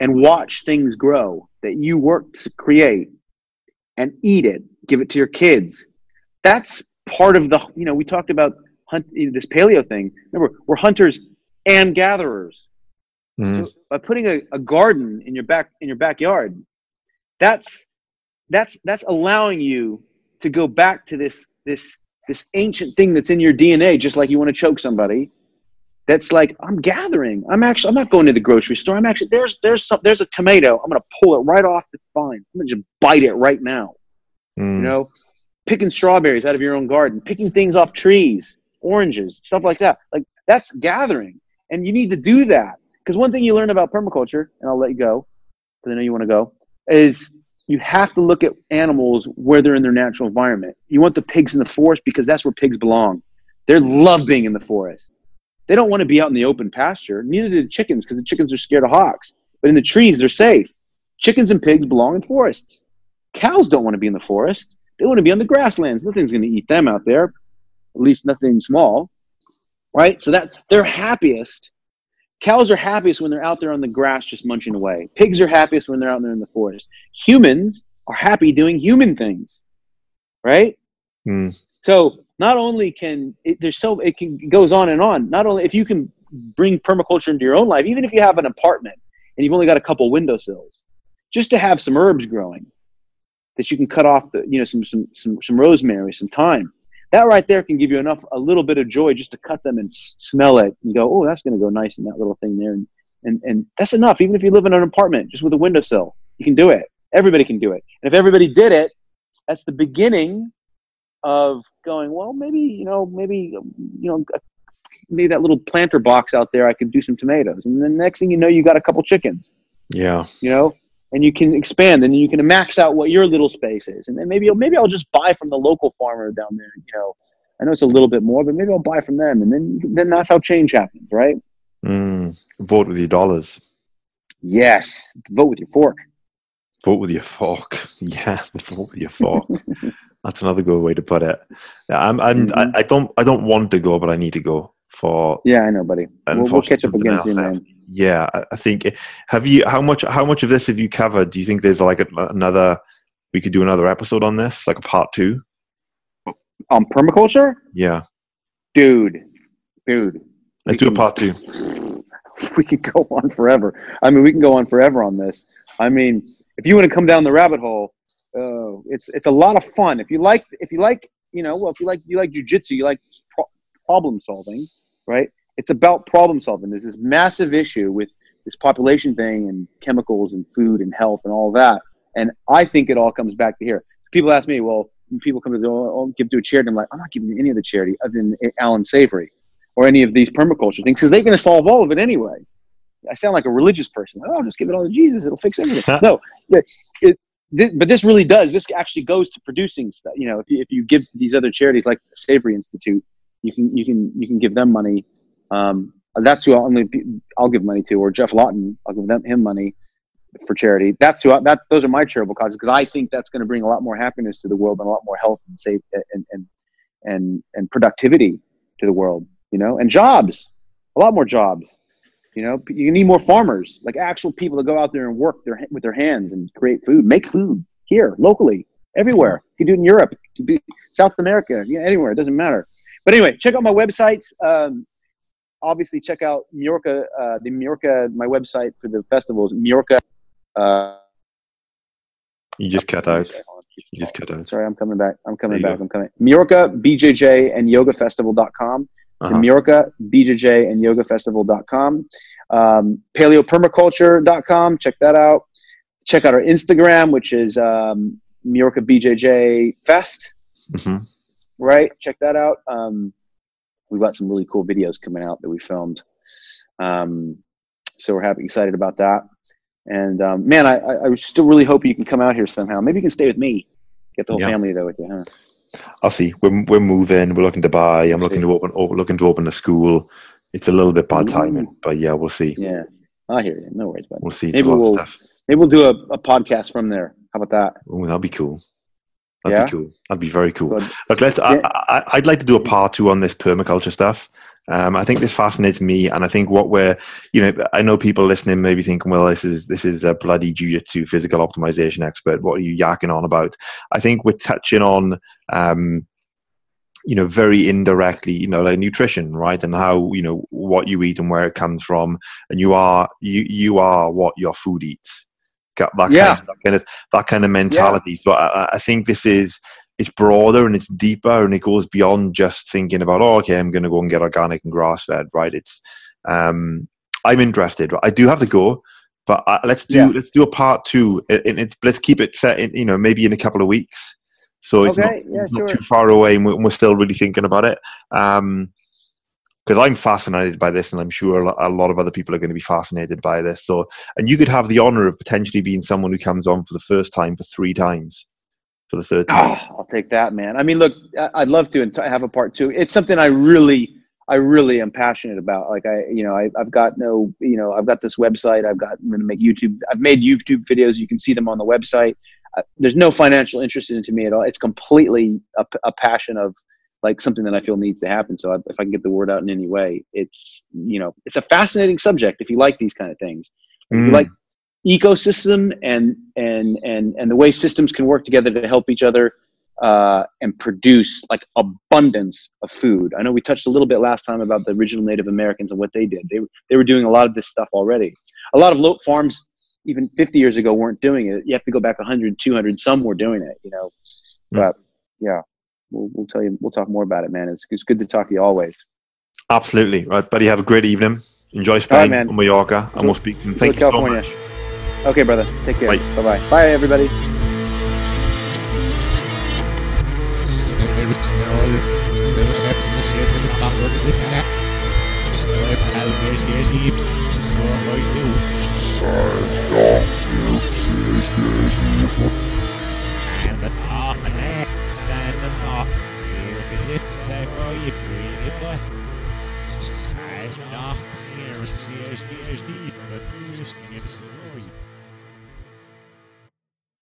and watch things grow that you worked to create and eat it give it to your kids that's part of the you know we talked about hunt this paleo thing remember we're hunters and gatherers Mm. so by putting a, a garden in your back in your backyard, that's that's that's allowing you to go back to this this this ancient thing that's in your DNA, just like you want to choke somebody. That's like I'm gathering. I'm actually I'm not going to the grocery store. I'm actually there's there's some there's a tomato. I'm gonna pull it right off the vine. I'm gonna just bite it right now. Mm. You know, picking strawberries out of your own garden, picking things off trees, oranges, stuff like that. Like that's gathering, and you need to do that because one thing you learn about permaculture, and I'll let you go because I know you want to go, is you have to look at animals where they're in their natural environment. You want the pigs in the forest because that's where pigs belong. They love being in the forest. They don't want to be out in the open pasture. Neither do the chickens because the chickens are scared of hawks. But in the trees, they're safe. Chickens and pigs belong in forests. Cows don't want to be in the forest. They want to be on the grasslands. Nothing's going to eat them out there, at least nothing small, right? So that they're happiest. Cows are happiest when they're out there on the grass just munching away. Pigs are happiest when they're out there in the forest. Humans are happy doing human things, right? Mm. So not only can it, there's so it can it goes on and on. Not only if you can bring permaculture into your own life, even if you have an apartment and you've only got a couple windowsills, just to have some herbs growing that you can cut off the you know some some some, some rosemary, some thyme. That right there can give you enough a little bit of joy just to cut them and smell it and go, oh, that's going to go nice in that little thing there, and and and that's enough. Even if you live in an apartment just with a windowsill, you can do it. Everybody can do it. And if everybody did it, that's the beginning of going well maybe you know maybe you know maybe that little planter box out there i could do some tomatoes and then next thing you know you got a couple chickens Yeah. you know and you can expand and you can max out what your little space is and then maybe maybe i'll just buy from the local farmer down there you know i know it's a little bit more but maybe i'll buy from them and then then that's how change happens right Mm. Vote with your dollars. yes vote with your fork Vote with your fork. Yeah, vote with your fork. That's another good way to put it. Yeah, I'm, I'm, Mhm. I, I don't, I don't want to go, but I need to go for. yeah i know buddy we'll, we'll catch up again soon man Yeah, I, I think. Have you? How much? How much of this have you covered? Do you think there's like a, another? We could do another episode on this, like a part two. on permaculture Yeah. dude dude. Let's do a part two. we could go on forever. I mean, we can go on forever on this. I mean, if you want to come down the rabbit hole, uh, it's it's a lot of fun. If you like, if you like, you know, well, if you like, you like jujitsu, you like pro- problem solving, right? It's about problem solving. There's this massive issue with this population thing and chemicals and food and health and all that. And I think it all comes back to here. People ask me, well, when people come to the, oh, give to a charity, I'm like, I'm not giving any of the charity other than Allan Savory or any of these permaculture things because they're going to solve all of it anyway. I sound like a religious person. Oh, just give it all to Jesus; it'll fix everything. no, it, this, but this really does. This actually goes to producing stuff. You know, if you, if you give these other charities like the Savory Institute, you can you can you can give them money. Um, that's who I'll, only I'll give money to, or Geoff Lawton. I'll give them him money for charity. That's who. I, that's those are my charitable causes because I think that's going to bring a lot more happiness to the world and a lot more health and safe and and and and productivity to the world you know, and jobs, a lot more jobs. You know, you need more farmers, like actual people to go out there and work their with their hands and create food, make food here locally, everywhere. You can do it in Europe, you can do South America, yeah, anywhere. It doesn't matter. But anyway, check out my websites. Um, obviously, check out Mallorca, uh, the Mallorca, my website for the festivals, Mallorca. Uh, you just cut out. You just cut out. Sorry, I'm coming back. I'm coming back. Go. I'm coming. Mallorca, BJJ, and YogaFestival.com uh-huh. to Mallorca, BJJ, and YogaFestival.com. Um, PaleoPermaculture.com. Check that out. Check out our Instagram, which is um, BJJ Fest. Mm-hmm. Right? Check that out. Um, we've got some really cool videos coming out that we filmed. Um, so we're happy, excited about that. And um, man, I, I, I still really hope you can come out here somehow. Maybe you can stay with me. Get the whole yeah. family there with you, huh? I'll see. We're, we're moving. We're looking to buy. I'm looking to open, oh, open looking to open a school. It's a little bit bad timing, but yeah, we'll see. Yeah, I hear you. No worries, but We'll see. Maybe we'll stuff. maybe we'll do a, a podcast from there. How about that? Oh, that'd be cool. That'd yeah? be cool. That'd be very cool. Good. Look, let's. Yeah. I, I, would like to do a part two on this permaculture stuff. Um, I think this fascinates me, and I think what we're, you know, I know people listening maybe thinking, well, this is this is a bloody jiu-jitsu physical optimization expert. What are you yakking on about? I think we're touching on um, you know very indirectly you know like nutrition right and how you know what you eat and where it comes from and you are you you are what your food eats Got that yeah. kind of, that kind of that kind of mentality yeah. so I, I think this is it's broader and it's deeper and it goes beyond just thinking about oh okay i'm going to go and get organic and grass fed right it's um i'm interested i do have to go but uh, let's do yeah. let's do a part two and it's let's keep it set in you know maybe in a couple of weeks so it's, okay, not, yeah, it's sure. not, too far away, and we're, still really thinking about it. Um, because I'm fascinated by this, and I'm sure a lot of other people are going to be fascinated by this. So, and you could have the honor of potentially being someone who comes on for the first time for three times, for the third time. Oh, I'll take that, man. I mean, look, I'd love to have a part two. It's something I really, I really am passionate about. Like I, you know, I, have got no, you know, I've got this website. I've got, I'm going to make YouTube. I've made YouTube videos. You can see them on the website there's no financial interest into me at all. It's completely a, a, passion of like something that I feel needs to happen. So if I can get the word out in any way, it's you know it's a fascinating subject if you like these kind of things. Mm. you like ecosystem and and and and the way systems can work together to help each other uh, and produce like abundance of food. I know we touched a little bit last time about the original Native Americans and what they did. They they were doing a lot of this stuff already. A lot of low farms even 50 years ago weren't doing it. You have to go back 100, 200. Some were doing it, you know. Mm. But yeah, we'll, we'll tell you. We'll talk more about it, man. It's, it's good to talk to you always. Absolutely, right, buddy. Have a great evening. Enjoy Spain right, and Mallorca, and we'll speak. And thank you so much. Okay, brother. Take care. Bye bye. Bye, everybody.